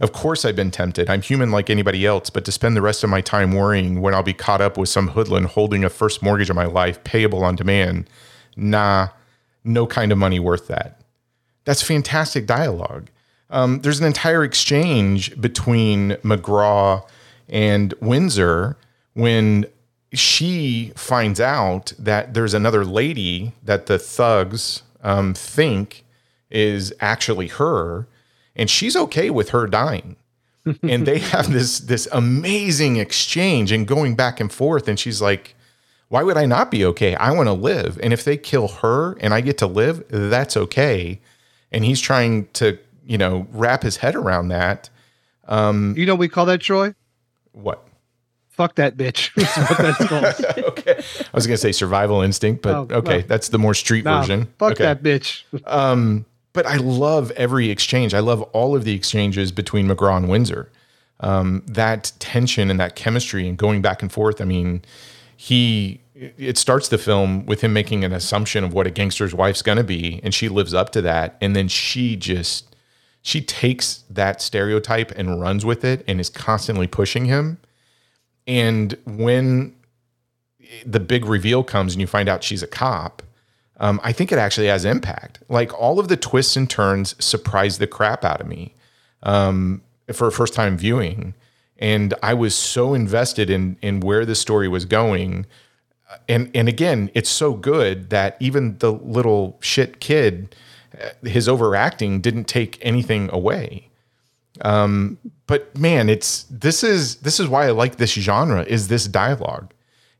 Of course, I've been tempted. I'm human like anybody else, but to spend the rest of my time worrying when I'll be caught up with some hoodlum holding a first mortgage of my life, payable on demand, nah, no kind of money worth that. That's fantastic dialogue. Um, there's an entire exchange between McGraw and Windsor when she finds out that there's another lady that the thugs um, think is actually her, and she's okay with her dying. and they (laughs) have this this amazing exchange and going back and forth, and she's like, "Why would I not be okay? I want to live, and if they kill her and I get to live, that's okay." And he's trying to, you know, wrap his head around that. Um, you know what we call that, Troy? What? Fuck that bitch. (laughs) That's what that's called. (laughs) okay. I was gonna say survival instinct, but Oh, okay, that's the more street Nah, version. fuck okay. that bitch. Um, But I love every exchange. I love all of the exchanges between McGraw and Windsor. Um, that tension and that chemistry and going back and forth. I mean, he it starts the film with him making an assumption of what a gangster's wife's gonna be, and she lives up to that, and then she just she takes that stereotype and runs with it and is constantly pushing him. And when the big reveal comes and you find out she's a cop, um, I think it actually has impact. Like all of the twists and turns surprised the crap out of me um, for a first time viewing. And I was so invested in in where the story was going. And and again, it's so good that even the little shit kid, uh, his overacting didn't take anything away Um, but man, it's this is this is why I like this genre is this dialogue.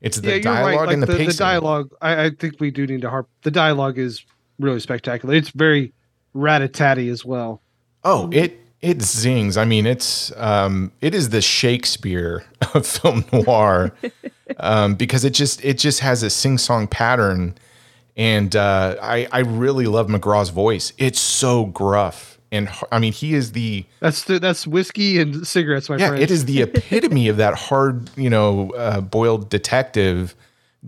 It's the dialogue and the, the, pacing. dialogue. I, I think we do need to harp. The dialogue is really spectacular. It's very rat-a-tatty as well. Oh, it it zings. I mean, it's um, it is the Shakespeare (laughs) of film noir (laughs) um, because it just it just has a sing song pattern, and uh, I I really love McGraw's voice. It's so gruff, and I mean, he is the That's the, that's whiskey and cigarettes, my yeah, friend. it is the (laughs) epitome of that hard, you know, uh, boiled detective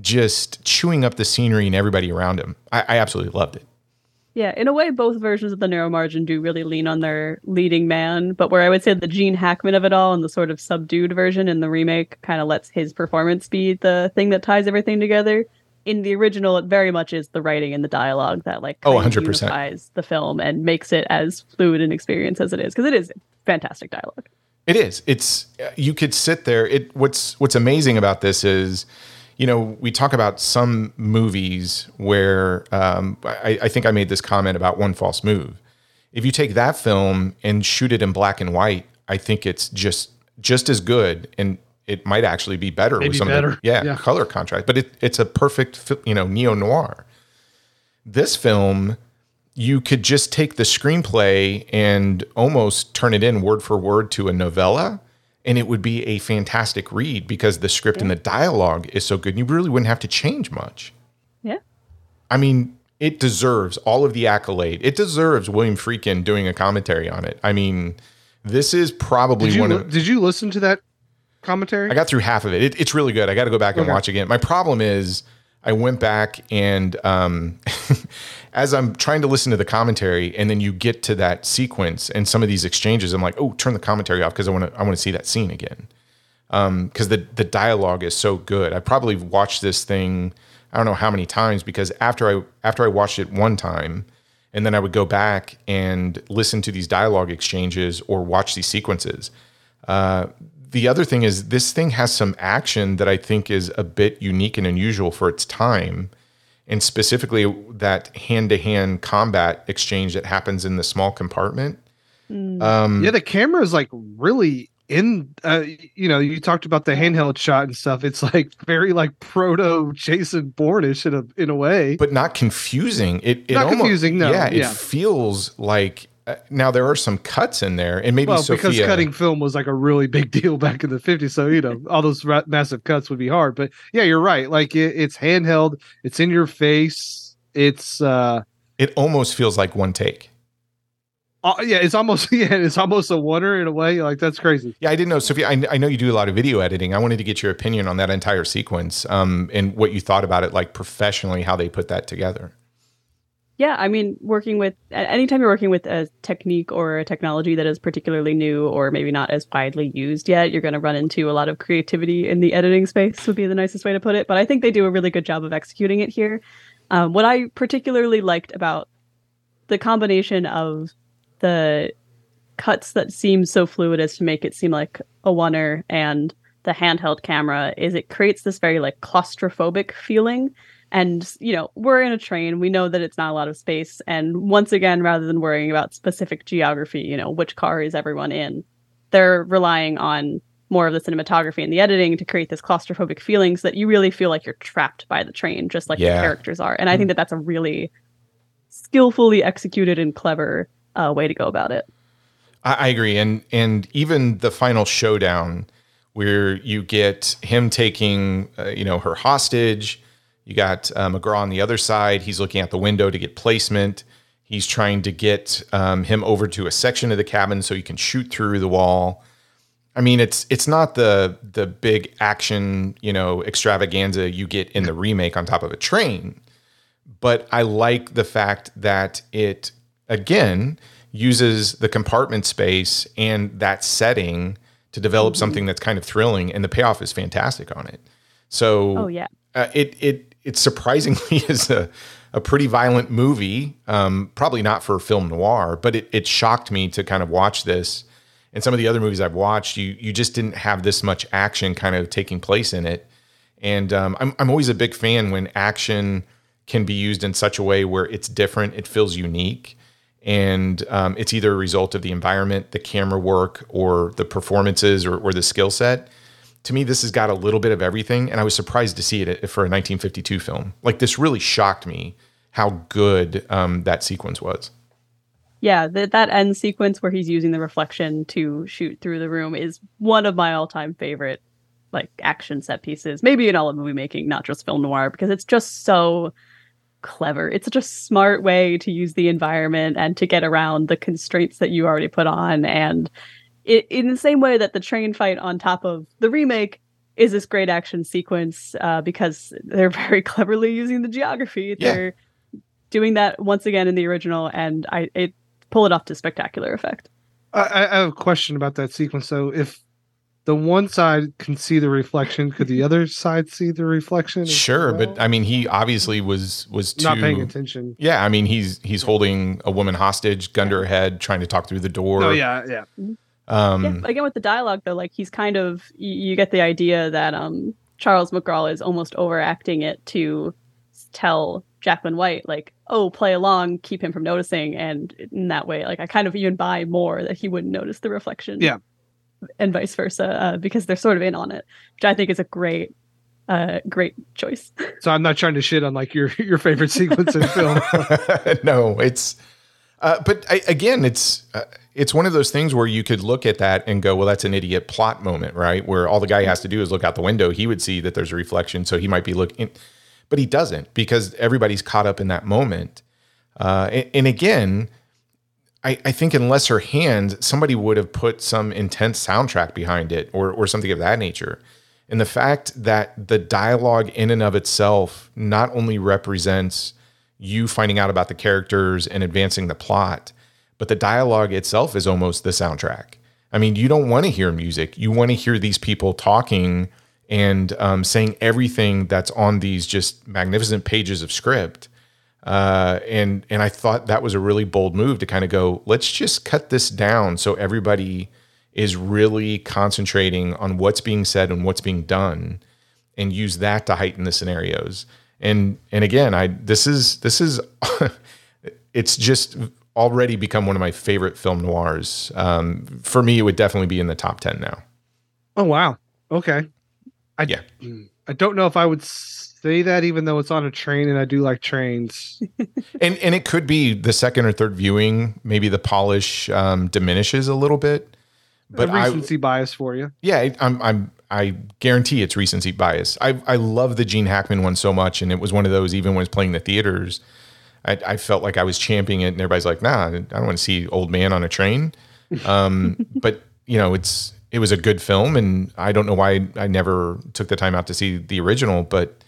just chewing up the scenery and everybody around him. I, I absolutely loved it. Yeah, in a way, both versions of the narrow margin do really lean on their leading man, but where I would say the Gene Hackman of it all and the sort of subdued version in the remake kind of lets his performance be the thing that ties everything together. In the original, it very much is the writing and the dialogue that like Oh, 100%. unifies the film and makes it as fluid an experience as it is because it is fantastic dialogue. It is. It's you could sit there. It what's what's amazing about this is, you know, we talk about some movies where um, I, I think I made this comment about One False Move. If you take that film and shoot it in black and white, I think it's just just as good, and it might actually be better Maybe with some of better. the yeah, Yeah. color contrast. But it, it's a perfect you know neo noir. This film you could just take the screenplay and almost turn it in word for word to a novella and it would be a fantastic read because the script and the dialogue is so good you really wouldn't have to change much Yeah. i mean it deserves all of the accolade it deserves william Friedkin doing a commentary on it i mean this is probably Did you one of did you listen to that commentary? I got through half of it. it it's really good. I got to go back and Okay. watch again. My problem is I went back and um, (laughs) as I'm trying to listen to the commentary, and then you get to that sequence and some of these exchanges, I'm like, oh, turn the commentary off because I want to I want to see that scene again. Because the the dialogue is so good. I probably watched this thing I don't know how many times because after I after I watched it one time. And then I would go back and listen to these dialogue exchanges or watch these sequences the other thing is this thing has some action that I think is a bit unique and unusual for its time. And specifically that hand to hand combat exchange that happens in the small compartment. Um, yeah, the camera is like really in. Uh, you know, you talked about the handheld shot and stuff. It's like very like proto Jason Bourne-ish in a in a way. but not confusing. It, it Not almost, confusing, no, Yeah, it yeah. feels like uh, now there are some cuts in there, and maybe well, Sophia. because cutting film was like a really big (laughs) deal back in the 50s. So, you know, all those ra- massive cuts would be hard. But yeah, you're right. Like it, it's handheld, it's in your face. It's, uh, it almost feels like one take. uh, yeah, it's almost, (laughs) yeah, it's almost a wonder in a way. Like that's crazy. Yeah, I didn't know, Sophia. I, I know you do a lot of video editing. I wanted to get your opinion on that entire sequence um, and what you thought about it, like professionally, how they put that together. Yeah, I mean, working with anytime you're working with a technique or a technology that is particularly new or maybe not as widely used yet, you're going to run into a lot of creativity in the editing space, would be the nicest way to put it. But I think they do a really good job of executing it here. Um, what I particularly liked about the combination of the cuts that seem so fluid as to make it seem like a oneer and the handheld camera is it creates this very like claustrophobic feeling and you know we're in a train. We know that it's not a lot of space. And once again rather than worrying about specific geography you know which car is everyone in they're relying on more of the cinematography and the editing to create this claustrophobic feeling so that you really feel like you're trapped by the train just like Yeah. the characters are. And i think that that's a really skillfully executed and clever uh, way to go about it. I, I agree, and and even the final showdown where you get him taking, uh, you know, her hostage. You got uh, McGraw on the other side. He's looking out the window to get placement. He's trying to get um, him over to a section of the cabin so he can shoot through the wall. I mean, it's it's not the the big action, you know, extravaganza you get in the remake on top of a train, but I like the fact that it again uses the compartment space and that setting to develop something that's kind of thrilling, and the payoff is fantastic on it. So, oh yeah uh, it it it surprisingly (laughs) is a a pretty violent movie. Um, probably not for film noir, but it it shocked me to kind of watch this. And some of the other movies I've watched, you you just didn't have this much action kind of taking place in it. And um, I'm I'm always a big fan when action can be used in such a way where it's different, it feels unique, and um, it's either a result of the environment, the camera work, or the performances, or, or the skill set to me, this has got a little bit of everything, and I was surprised to see it for a 1952 film. Like this really shocked me how good um, that sequence was. yeah that that end sequence where he's using the reflection to shoot through the room is one of my all-time favorite like action set pieces maybe in all of movie making not just film noir because it's just so clever it's such a smart way to use the environment and to get around the constraints that you already put on and it, in the same way that the train fight on top of the remake is this great action sequence uh, because they're (laughs) very cleverly using the geography. Yeah. They're doing that once again in the original, and I it pull it off to spectacular effect. I, I I have a question about that sequence. So if the one side can see the reflection, could the other (laughs) side see the reflection? Sure, well? but I mean, he obviously was was too, not paying attention. Yeah, I mean, he's he's holding a woman hostage, gun to her head, trying to talk through the door. Oh yeah, yeah. Um, yeah, again with the dialogue though, like he's kind of you, you get the idea that um Charles McGraw is almost overacting it to tell Jacqueline White like, oh, play along, keep him from noticing, and in that way, like I kind of even buy more that he wouldn't notice the reflection. Yeah. and vice versa uh, because they're sort of in on it, which I think is a great, uh, great choice. (laughs) So I'm not trying to shit on like your your favorite sequence in film. (laughs) no, it's uh, but I, again, it's uh, it's one of those things where you could look at that and go, well, that's an idiot plot moment, right? Where all the guy has to do is look out the window. He would see that there's a reflection, so he might be looking, but he doesn't because everybody's caught up in that moment. Uh, and, and again, I, I think in lesser hands, somebody would have put some intense soundtrack behind it or or something of that nature. And the fact that the dialogue in and of itself not only represents you finding out about the characters and advancing the plot, but the dialogue itself is almost the soundtrack. I mean, you don't want to hear music. You want to hear these people talking and um, saying everything that's on these just magnificent pages of script. Uh, and and I thought that was a really bold move to kind of go, let's just cut this down so everybody is really concentrating on what's being said and what's being done, and use that to heighten the scenarios. And and again, I this is this is (laughs) it's just already become one of my favorite film noirs. Um, for me, it would definitely be in the top ten now. Oh wow. Okay. I Yeah. I don't know if I would say that even though it's on a train and I do like trains. (laughs) and and it could be the second or third viewing, maybe the polish um, diminishes a little bit. But a I, recency bias for you. yeah, I'm I'm I guarantee it's recency bias. I I love the Gene Hackman one so much, and it was one of those even when it's playing the theaters. I, I felt like I was championing it, and everybody's like, "Nah, I don't want to see old man on a train." Um, (laughs) but you know, it's it was a good film, and I don't know why I never took the time out to see the original, but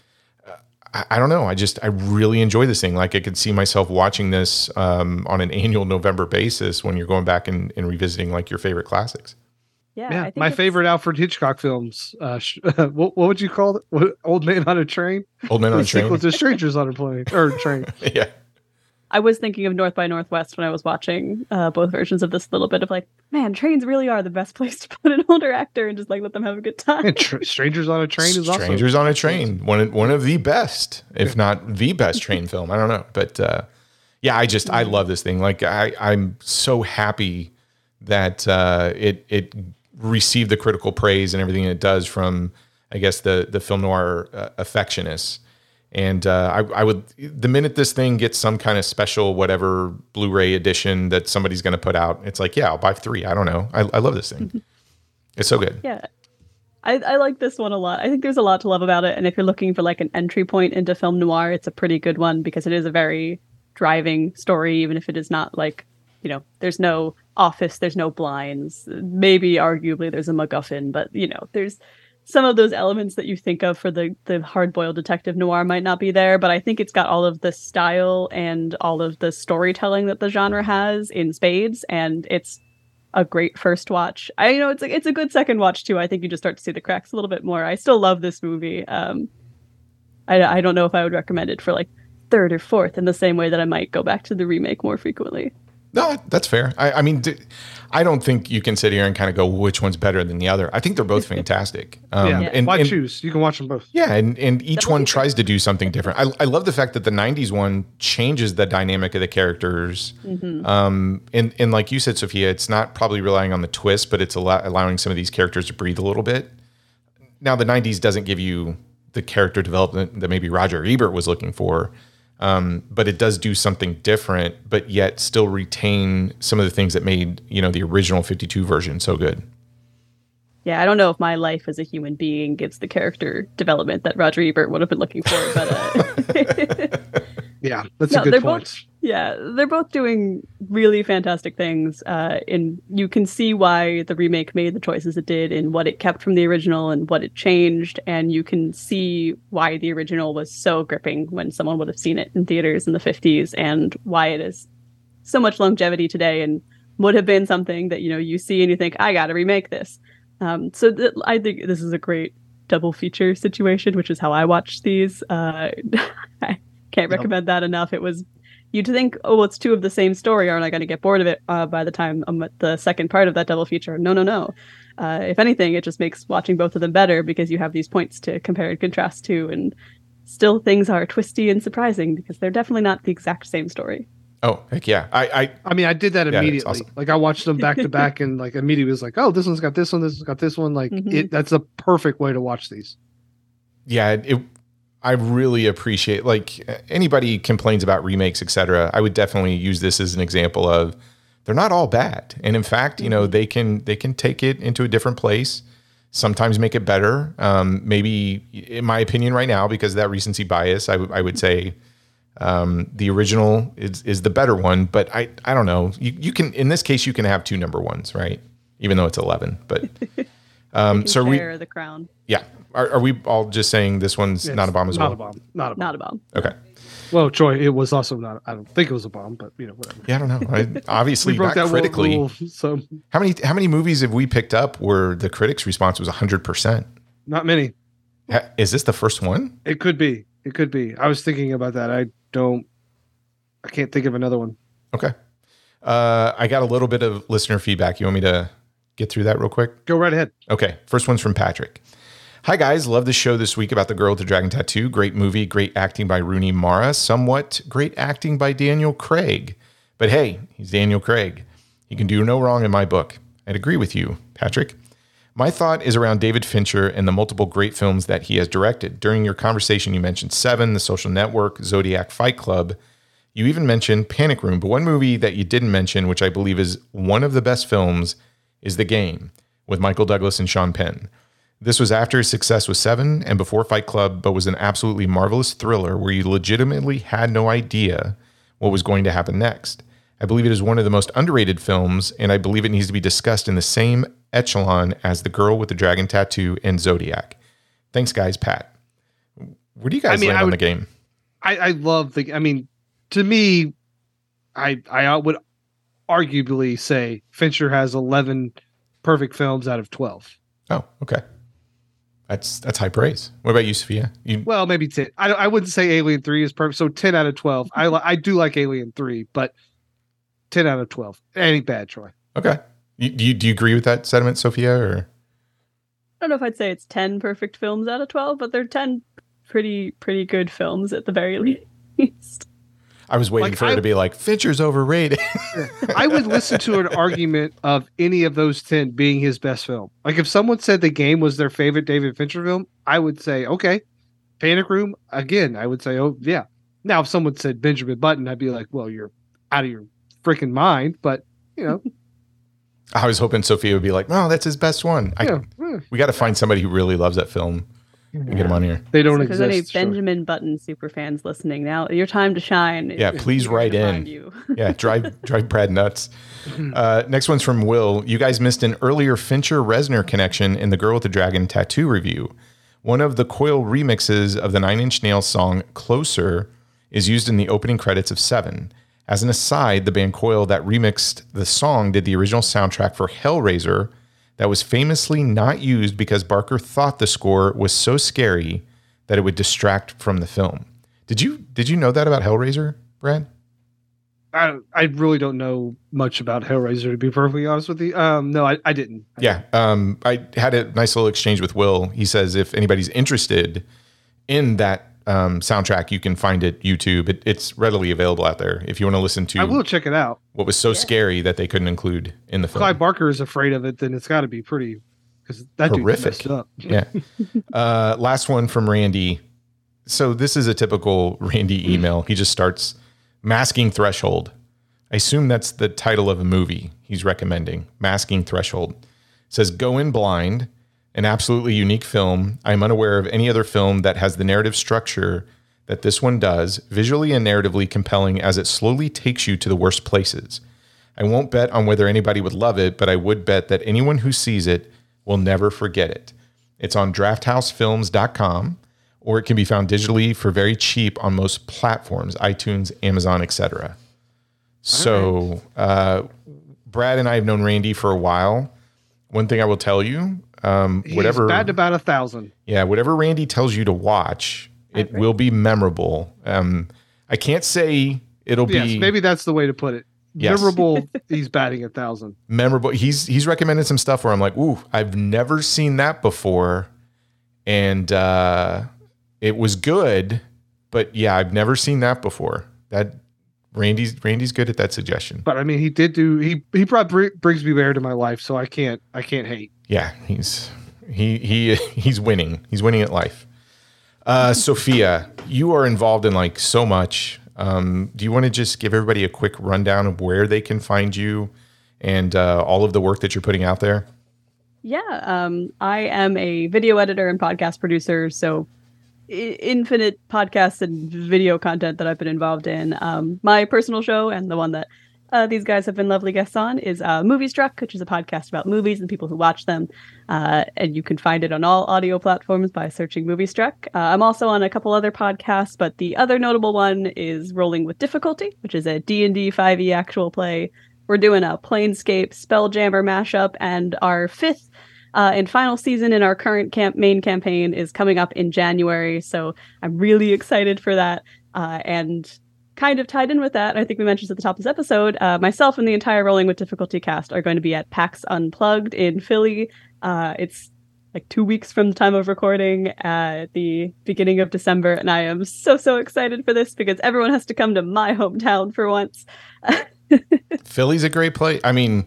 uh, I, I don't know. I just I really enjoy this thing. Like I could see myself watching this um, on an (laughs) annual November basis when you're going back and, and revisiting like your favorite classics. Yeah, I Yeah, think my it's- favorite Alfred Hitchcock films. Uh, sh- (laughs) what, what would you call it? What, Old Man on a Train. Old Man on a The sequel Train. to Strangers on a Plane or Train. (laughs) yeah. I was thinking of North by Northwest when I was watching uh, both versions of this little bit of like, man, trains really are the best (laughs) place to put an older actor and just like let them have a good time. And tr- Strangers on a Train is also Strangers on a Train, one of, one of the best, if not the best train film. I don't know, but uh, yeah, I just I love this thing. Like I I'm so happy that uh, it it received the critical praise and everything it does from I guess the the film noir uh, affectionists. And uh, I, I would the minute this thing gets some kind of special whatever Blu-ray edition that somebody's going to put out, it's like yeah, I'll buy three. I don't know. I, I love this thing. (laughs) It's so good. Yeah. I, I like this one a lot. I think there's a lot to love about it. And if you're looking for like an entry point into film noir, it's a pretty good one because it is a very driving story, even if it is not like, you know, there's no office, there's no blinds. Maybe arguably there's a MacGuffin, but you know, there's some of those elements that you think of for the the hard boiled detective noir might not be there, but I think it's got all of the style and all of the storytelling that the genre has in spades, and it's a great first watch. I you know it's a, it's a good second watch too. I think you just start to see the cracks a little bit more. I still love this movie. Um, I I don't know if I would recommend it for like third or fourth in the same way that I might go back to the remake more frequently. No, that's fair. I, I mean, I don't think you can sit here and kind of go which one's better than the other. I think they're both (laughs) fantastic. Um, yeah. and, Why and- choose? You can watch them both. Yeah, and, and each one tries to do something different. I, I love the fact that the '90s one changes the dynamic of the characters. Um, and and like you said, Sophia, it's not probably relying on the twist, but it's allow- allowing some of these characters to breathe a little bit. Now, the '90s doesn't give you the character development that maybe Roger Ebert was looking for, um, but it does do something different, but yet still retain some of the things that made you know the original '52 version so good. Yeah, I don't know if my life as a human being gives the character development that Roger Ebert would have been looking for, but uh, (laughs) Yeah, that's No, a good point. both- Yeah, they're both doing really fantastic things. Uh, and you can see why the remake made the choices it did and what it kept from the original and what it changed. And you can see why the original was so gripping when someone would have seen it in theaters in the 50s and why it is so much longevity today and would have been something that, you know, you see and you think, I got to remake this. Um, so th- I think this is a great double feature situation, which is how I watched these. Uh, (laughs) I can't recommend that enough. It was you'd think, oh, well, it's two of the same story. Aren't I going to get bored of it uh, by the time I'm at the second part of that double feature? No, no, no. Uh, if anything, it just makes watching both of them better because you have these points to compare and contrast to, and still things are twisty and surprising because they're definitely not the exact same story. Oh, heck yeah. I, I I mean, I did that Yeah, that's immediately. awesome. Like I watched them back to (laughs) back, and like immediately was like, "Oh, this one's got this one. This one's got this one." Like Mhm. it. That's a perfect way to watch these. yeah, it, I really appreciate like anybody complains about remakes, etc. I would definitely use this as an example of they're not all bad, and in fact, you know, they can they can take it into a different place. Sometimes make it better. Um, maybe, in my opinion, right now, because of that recency bias, I would- say um, the original is is the better one. But I I don't know. You you can in this case you can have two number ones, right? Even though it's eleven, but (laughs) um, so we the crown, yeah. Are, are we all just saying this one's It's not a bomb as not well? a bomb. Not a bomb. not a bomb. Okay. Well, Troy, it was also not. I don't think it was a bomb, but you know, whatever. Yeah, I don't know. I, (laughs) obviously, we broke not that critically. rule, so How many how many movies have we picked up where the critics' response was hundred percent? not many. Is this the first one? It could be. It could be. I was thinking about that. I don't. I can't think of another one. Okay. Uh, I got a little bit of listener feedback. You want me to get through that real quick? Go right ahead. Okay. First one's from Patrick. Hi guys, love the show this week about the girl with the dragon tattoo. Great movie, great acting by Rooney Mara, somewhat great acting by Daniel Craig. But hey, he's Daniel Craig. He can do no wrong in my book. I'd agree with you, Patrick. My thought is around David Fincher and the multiple great films that he has directed. During your conversation, you mentioned Seven, The Social Network, Zodiac Fight Club. You even mentioned Panic Room, but one movie that you didn't mention, which I believe is one of the best films, is The Game with Michael Douglas and Sean Penn. This was after his success with Seven and before Fight Club, but was an absolutely marvelous thriller where you legitimately had no idea what was going to happen next. I believe it is one of the most underrated films, and I believe it needs to be discussed in the same echelon as The Girl with the Dragon Tattoo and Zodiac. Thanks, guys. Pat. Where do you guys I mean, land I on the game? I, I love the. I mean, to me, I I would arguably say Fincher has eleven perfect films out of twelve. Oh, okay. That's that's high praise. What about you, Sophia? You Well, maybe ten. I I wouldn't say Alien Three is perfect. So ten out of twelve. I I do like Alien Three, but ten out of twelve. It ain't bad, Troy. okay? You, do you do you agree with that sentiment, Sophia? Or I don't know if I'd say it's 10 perfect films out of 12, but they're 10 pretty pretty good films at the very (laughs) least. I was waiting Like, for her I- to be like Fincher's overrated. I would listen to an (laughs) argument of any of those 10 being his best film. Like if someone said the game was their favorite David Fincher film, I would say, okay. Panic Room, again, I would say, oh, yeah. Now, if someone said Benjamin Button, I'd be like, well, you're out of your freaking mind. But, you know, I was hoping Sophia would be like, "No, that's his best one." Yeah, eh, we got to find somebody who really loves that film and get him on here. they don't So if there's any exist. sure. Benjamin Button super fans listening now, your time to shine. Yeah, is please write in. You. (laughs) Yeah, drive drive Brad nuts. (laughs) Uh, next one's from Will. You guys missed an earlier Fincher Reznor connection in the Girl with the Dragon tattoo review. One of the Coil remixes of the Nine Inch Nails song "Closer" is used in the opening credits of Seven. As an aside, the band Coil that remixed the song did the original soundtrack for Hellraiser, that was famously not used because Barker thought the score was so scary that it would distract from the film. Did you did you know that about Hellraiser, Brad? I, I really don't know much about Hellraiser, to be perfectly honest with you. Um, no, I, I didn't. Yeah. Um, I had a nice little exchange with Will. He says if anybody's interested in that um, soundtrack, you can find it YouTube. It, it's readily available out there if you want to listen to. I will check it out. what was so scary that they couldn't include in the film. Clive Barker is afraid of it, then it's got to be pretty because that dude Horrific. messed up. yeah. (laughs) Uh, last one from Randy. So this is a typical (laughs) Randy email. He just starts masking threshold. I assume that's the title of a movie he's recommending. Masking threshold says go in blind. An absolutely unique film. I'm unaware of any other film that has the narrative structure that this one does, visually and narratively compelling as it slowly takes you to the worst places. I won't bet on whether anybody would love it, but I would bet that anyone who sees it will never forget it. It's on drafthousefilms.com or it can be found digitally for very cheap on most platforms, iTunes, Amazon, etc. So, uh, Brad and I have known Randy for a while. One thing I will tell you, um, He's whatever, batting about a thousand. yeah, whatever Randy tells you to watch, it will be memorable. Um, I can't say it'll be Yes, maybe that's the way to put it. Yes. Memorable. (laughs) he's batting a thousand. memorable. He's he's recommended some stuff where I'm like, ooh, I've never seen that before, and uh, it was good, but yeah, I've never seen that before. That Randy's Randy's good at that suggestion. But I mean, he did do. He he brought Br- Brigsby Bear to my life, so I can't I can't hate. Yeah, he's he he (laughs) he's winning. He's winning at life. Uh, Sophia, you are involved in like so much. Um, do you want to just give everybody a quick rundown of where they can find you and uh, all of the work that you're putting out there? Yeah, um, I am a video editor and podcast producer, so I- infinite podcasts and video content that I've been involved in. Um, my personal show and the one that uh, these guys have been lovely guests on is uh, Moviestruck, which is a podcast about movies and people who watch them. Uh, and you can find it on all audio platforms by searching Moviestruck. Uh, I'm also on a couple other podcasts, but the other notable one is Rolling with Difficulty, which is a D&D 5e E actual play. We're doing a Planescape Spelljammer mashup, and our fifth uh, and final season in our current camp main campaign is coming up in January. So I'm really excited for that. Uh, and kind of tied in with that, I think we mentioned at the top of this episode, uh, myself and the entire Rolling with Difficulty cast are going to be at PAX Unplugged in Philly. Uh, it's like two weeks from the time of recording at the beginning of December, and I am so so excited for this because everyone has to come to my hometown for once. (laughs) Philly's a great place. I mean,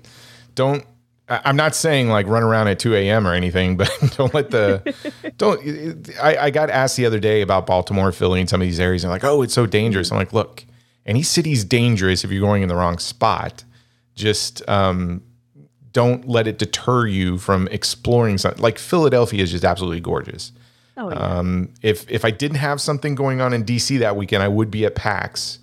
don't. I'm not saying like run around at 2 a.m. or anything, (laughs) but don't let the don't. I, I got asked the other day about Baltimore, Philly, and some of these areas. And like, oh, it's so dangerous. I'm like, look, any city's dangerous if you're going in the wrong spot. Just um, don't let it deter you from exploring something. Like Philadelphia is just absolutely gorgeous. Oh, yeah. Um, if if I didn't have something going on in DC that weekend, I would be at PAX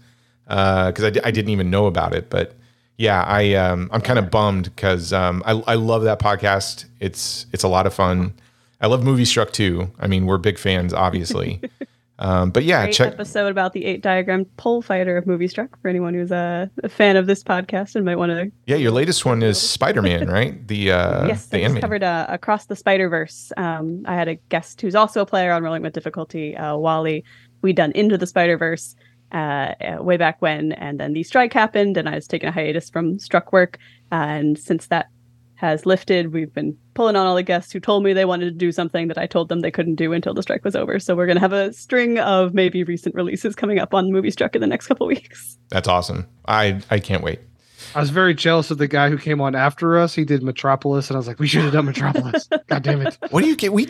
because I, I didn't even know about it. But yeah, I um, I'm kind of bummed because um, I I love that podcast. It's it's a lot of fun. I love Moviestruck too. I mean, we're big fans, obviously. (laughs) um, but yeah, Great check. episode about the eight diagram pole fighter of Moviestruck for anyone who's a, a fan of this podcast and might want to Yeah, your latest one is Spider Man, (laughs) right? The uh, yes, the I covered uh, across the Spider Verse. Um, I had a guest who's also a player on Rolling with Difficulty, uh, Wally. We done Into the Spider Verse uh, uh, way back when, and then the strike happened, and I was taking a hiatus from Struck work. and since that has lifted, we've been pulling on all the guests who told me they wanted to do something that I told them they couldn't do until the strike was over. So we're gonna have a string of maybe recent releases coming up on Moviestruck in the next couple (laughs) weeks. That's awesome. I I can't wait. I was very jealous of the guy who came on after us. He did Metropolis, and I was like, we should have done Metropolis. (laughs) God damn it! What do you get? We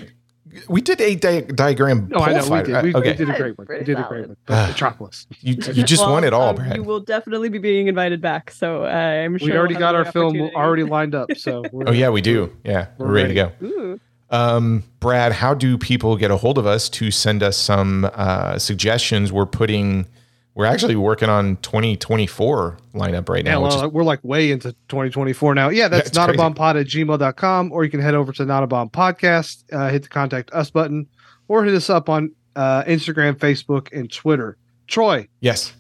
we did a di- diagram. No, I pole know we did. We, okay, we did a great one. We did a great one. But Metropolis. you you just Well, won it all, um, Brad. You will definitely be being invited back. So uh, I'm sure We already we'll got our film already lined up. So (laughs) we're, Oh yeah, we do. Yeah, we're, We're ready, to go. Ooh. Um, Brad, how do people get a hold of us to send us some uh, suggestions? We're putting, we're actually working on 2024 lineup right now. which well, is, we're like way into 2024 now. Yeah, that's it's not a crazy. bomb pod at gmail.com, or you can head over to not a bomb podcast, uh, hit the contact us button, or hit us up on uh, Instagram, Facebook, and Twitter. Troy, yes,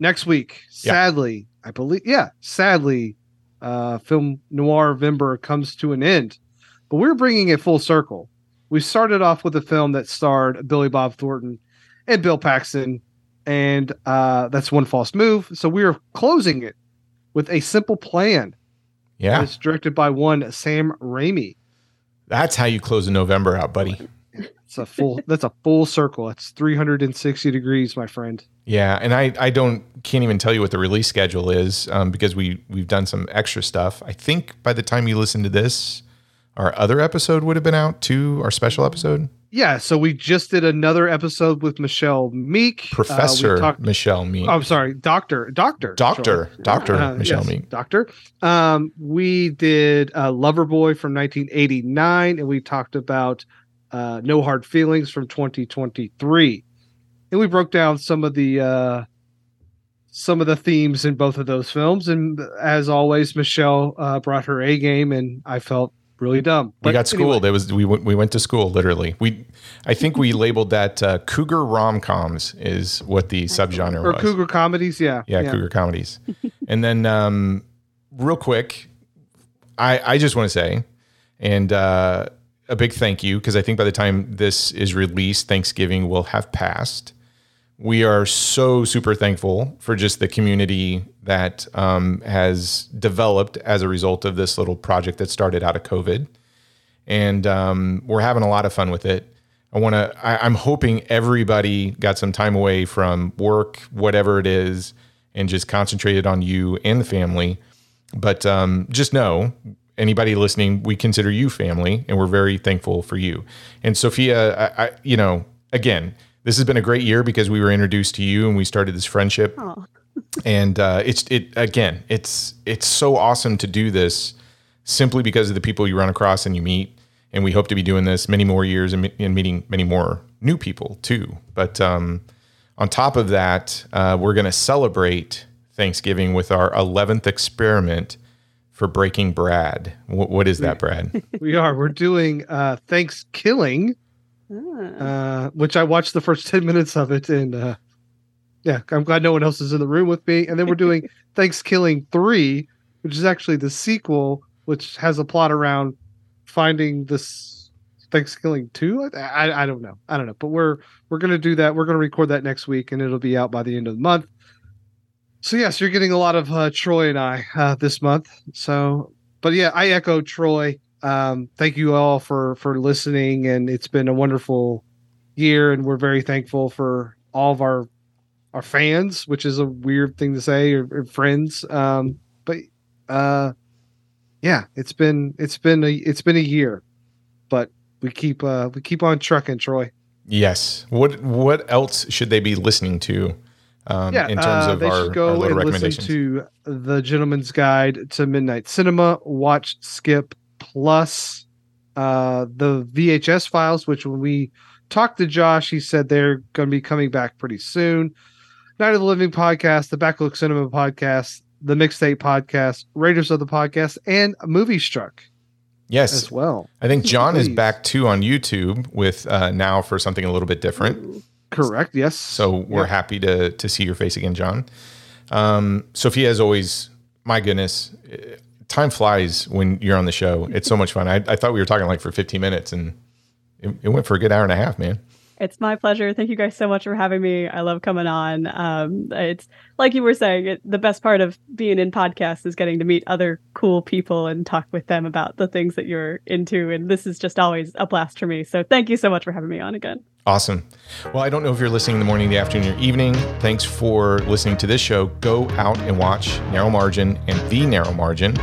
next week, Yeah. sadly, I believe, yeah, sadly, uh, film Noirvember comes to an end, but we're bringing it full circle. We started off with a film that starred Billy Bob Thornton and Bill Paxton, and uh, that's one false move. So we are closing it with a simple plan. yeah, It's directed by one Sam Raimi. that's how you close a November out, buddy. It's a full. (laughs) that's a full circle. It's 360 degrees, my friend. Yeah, and I I don't can't even tell you what the release schedule is um, because we we've done some extra stuff. I think by the time you listen to this, our other episode would have been out too. Our special episode, Yeah. So we just did another episode with Michelle Meek, Uh, Professor talked- Michelle Meek. Oh, I'm sorry, Doctor, Doctor, Doctor, Doctor Uh, Michelle yes, Meek. Doctor. Um, we did uh, Loverboy from 1989, and we talked about uh, No Hard Feelings from 2023. and we broke down some of the uh, some of the themes in both of those films. And as always, Michelle uh, brought her A game, and I felt really dumb. we got schooled. It was we went we went to school literally. We I think we labeled that uh, cougar rom coms is what the subgenre or was. cougar comedies. Yeah, yeah, cougar comedies. (laughs) and then um, real quick, I I just want to say, and uh, a big thank you because I think by the time this is released, Thanksgiving will have passed. We are so super thankful for just the community that um, has developed as a result of this little project that started out of COVID, and um, we're having a lot of fun with it. I want to. I'm hoping everybody got some time away from work, whatever it is, and just concentrated on you and the family. But um, just know, anybody listening, we consider you family, and we're very thankful for you. And Sophia, I, I, you know, again, this has been a great year because we were introduced to you and we started this friendship. (laughs) and uh, it's it again, it's it's so awesome to do this simply because of the people you run across and you meet. And we hope to be doing this many more years and, and meeting many more new people too. But um, on top of that, uh, we're going to celebrate Thanksgiving with our 11th experiment for Breaking Brad. W- what is that, Brad? (laughs) we are. We're doing uh, Thanksgiving, uh, which I watched the first (laughs) 10 minutes of it. And uh, yeah, I'm glad no one else is in the room with me. And then we're doing (laughs) Thanksgiving 3, which is actually the sequel, which has a plot around finding this Thanksgiving 2. I, I, I don't know. I don't know. But we're we're going to do that. We're going to record that next week and it'll be out by the end of the month. So yes, you're getting a lot of uh, Troy and I uh, this month. So, but yeah, I echo Troy. Um, thank you all for for listening, and it's been a wonderful year, and we're very thankful for all of our our fans, which is a weird thing to say, or, or friends. Um, but uh, yeah, it's been it's been a it's been a year, but we keep uh, we keep on trucking, Troy. Yes. What what else should they be listening to? Um, yeah, in terms uh, of they our, should go our and listen to the Gentleman's Guide to Midnight Cinema. Watch Skip Plus, uh, the VHS files. Which when we talked to Josh, he said they're going to be coming back pretty soon. Night of the Living podcast, the Backlook Cinema podcast, the Mixtape podcast, Raiders of the podcast, and Moviestruck yes, as well. I think John is back too on YouTube with uh, now for something a little bit different. Correct. Yes. So we're Yep. happy to to see your face again, John. Um, Sophia, as always, my goodness, time flies when you're on the show. It's so much fun. I, I thought we were talking like for 15 minutes, and it, it went for a good hour and a half, man. It's my pleasure. Thank you guys so much for having me. I love coming on. Um, it's like you were saying, it, the best part of being in podcasts is getting to meet other cool people and talk with them about the things that you're into. And this is just always a blast for me. So thank you so much for having me on again. Awesome. Well, I don't know if you're listening in the morning, the afternoon, or evening. Thanks for listening to this show. Go out and watch Narrow Margin and The Narrow Margin.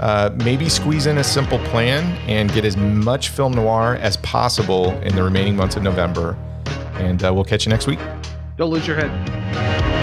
Uh, maybe squeeze in a simple plan and get as much film noir as possible in the remaining months of November. And uh, we'll catch you next week. Don't lose your head.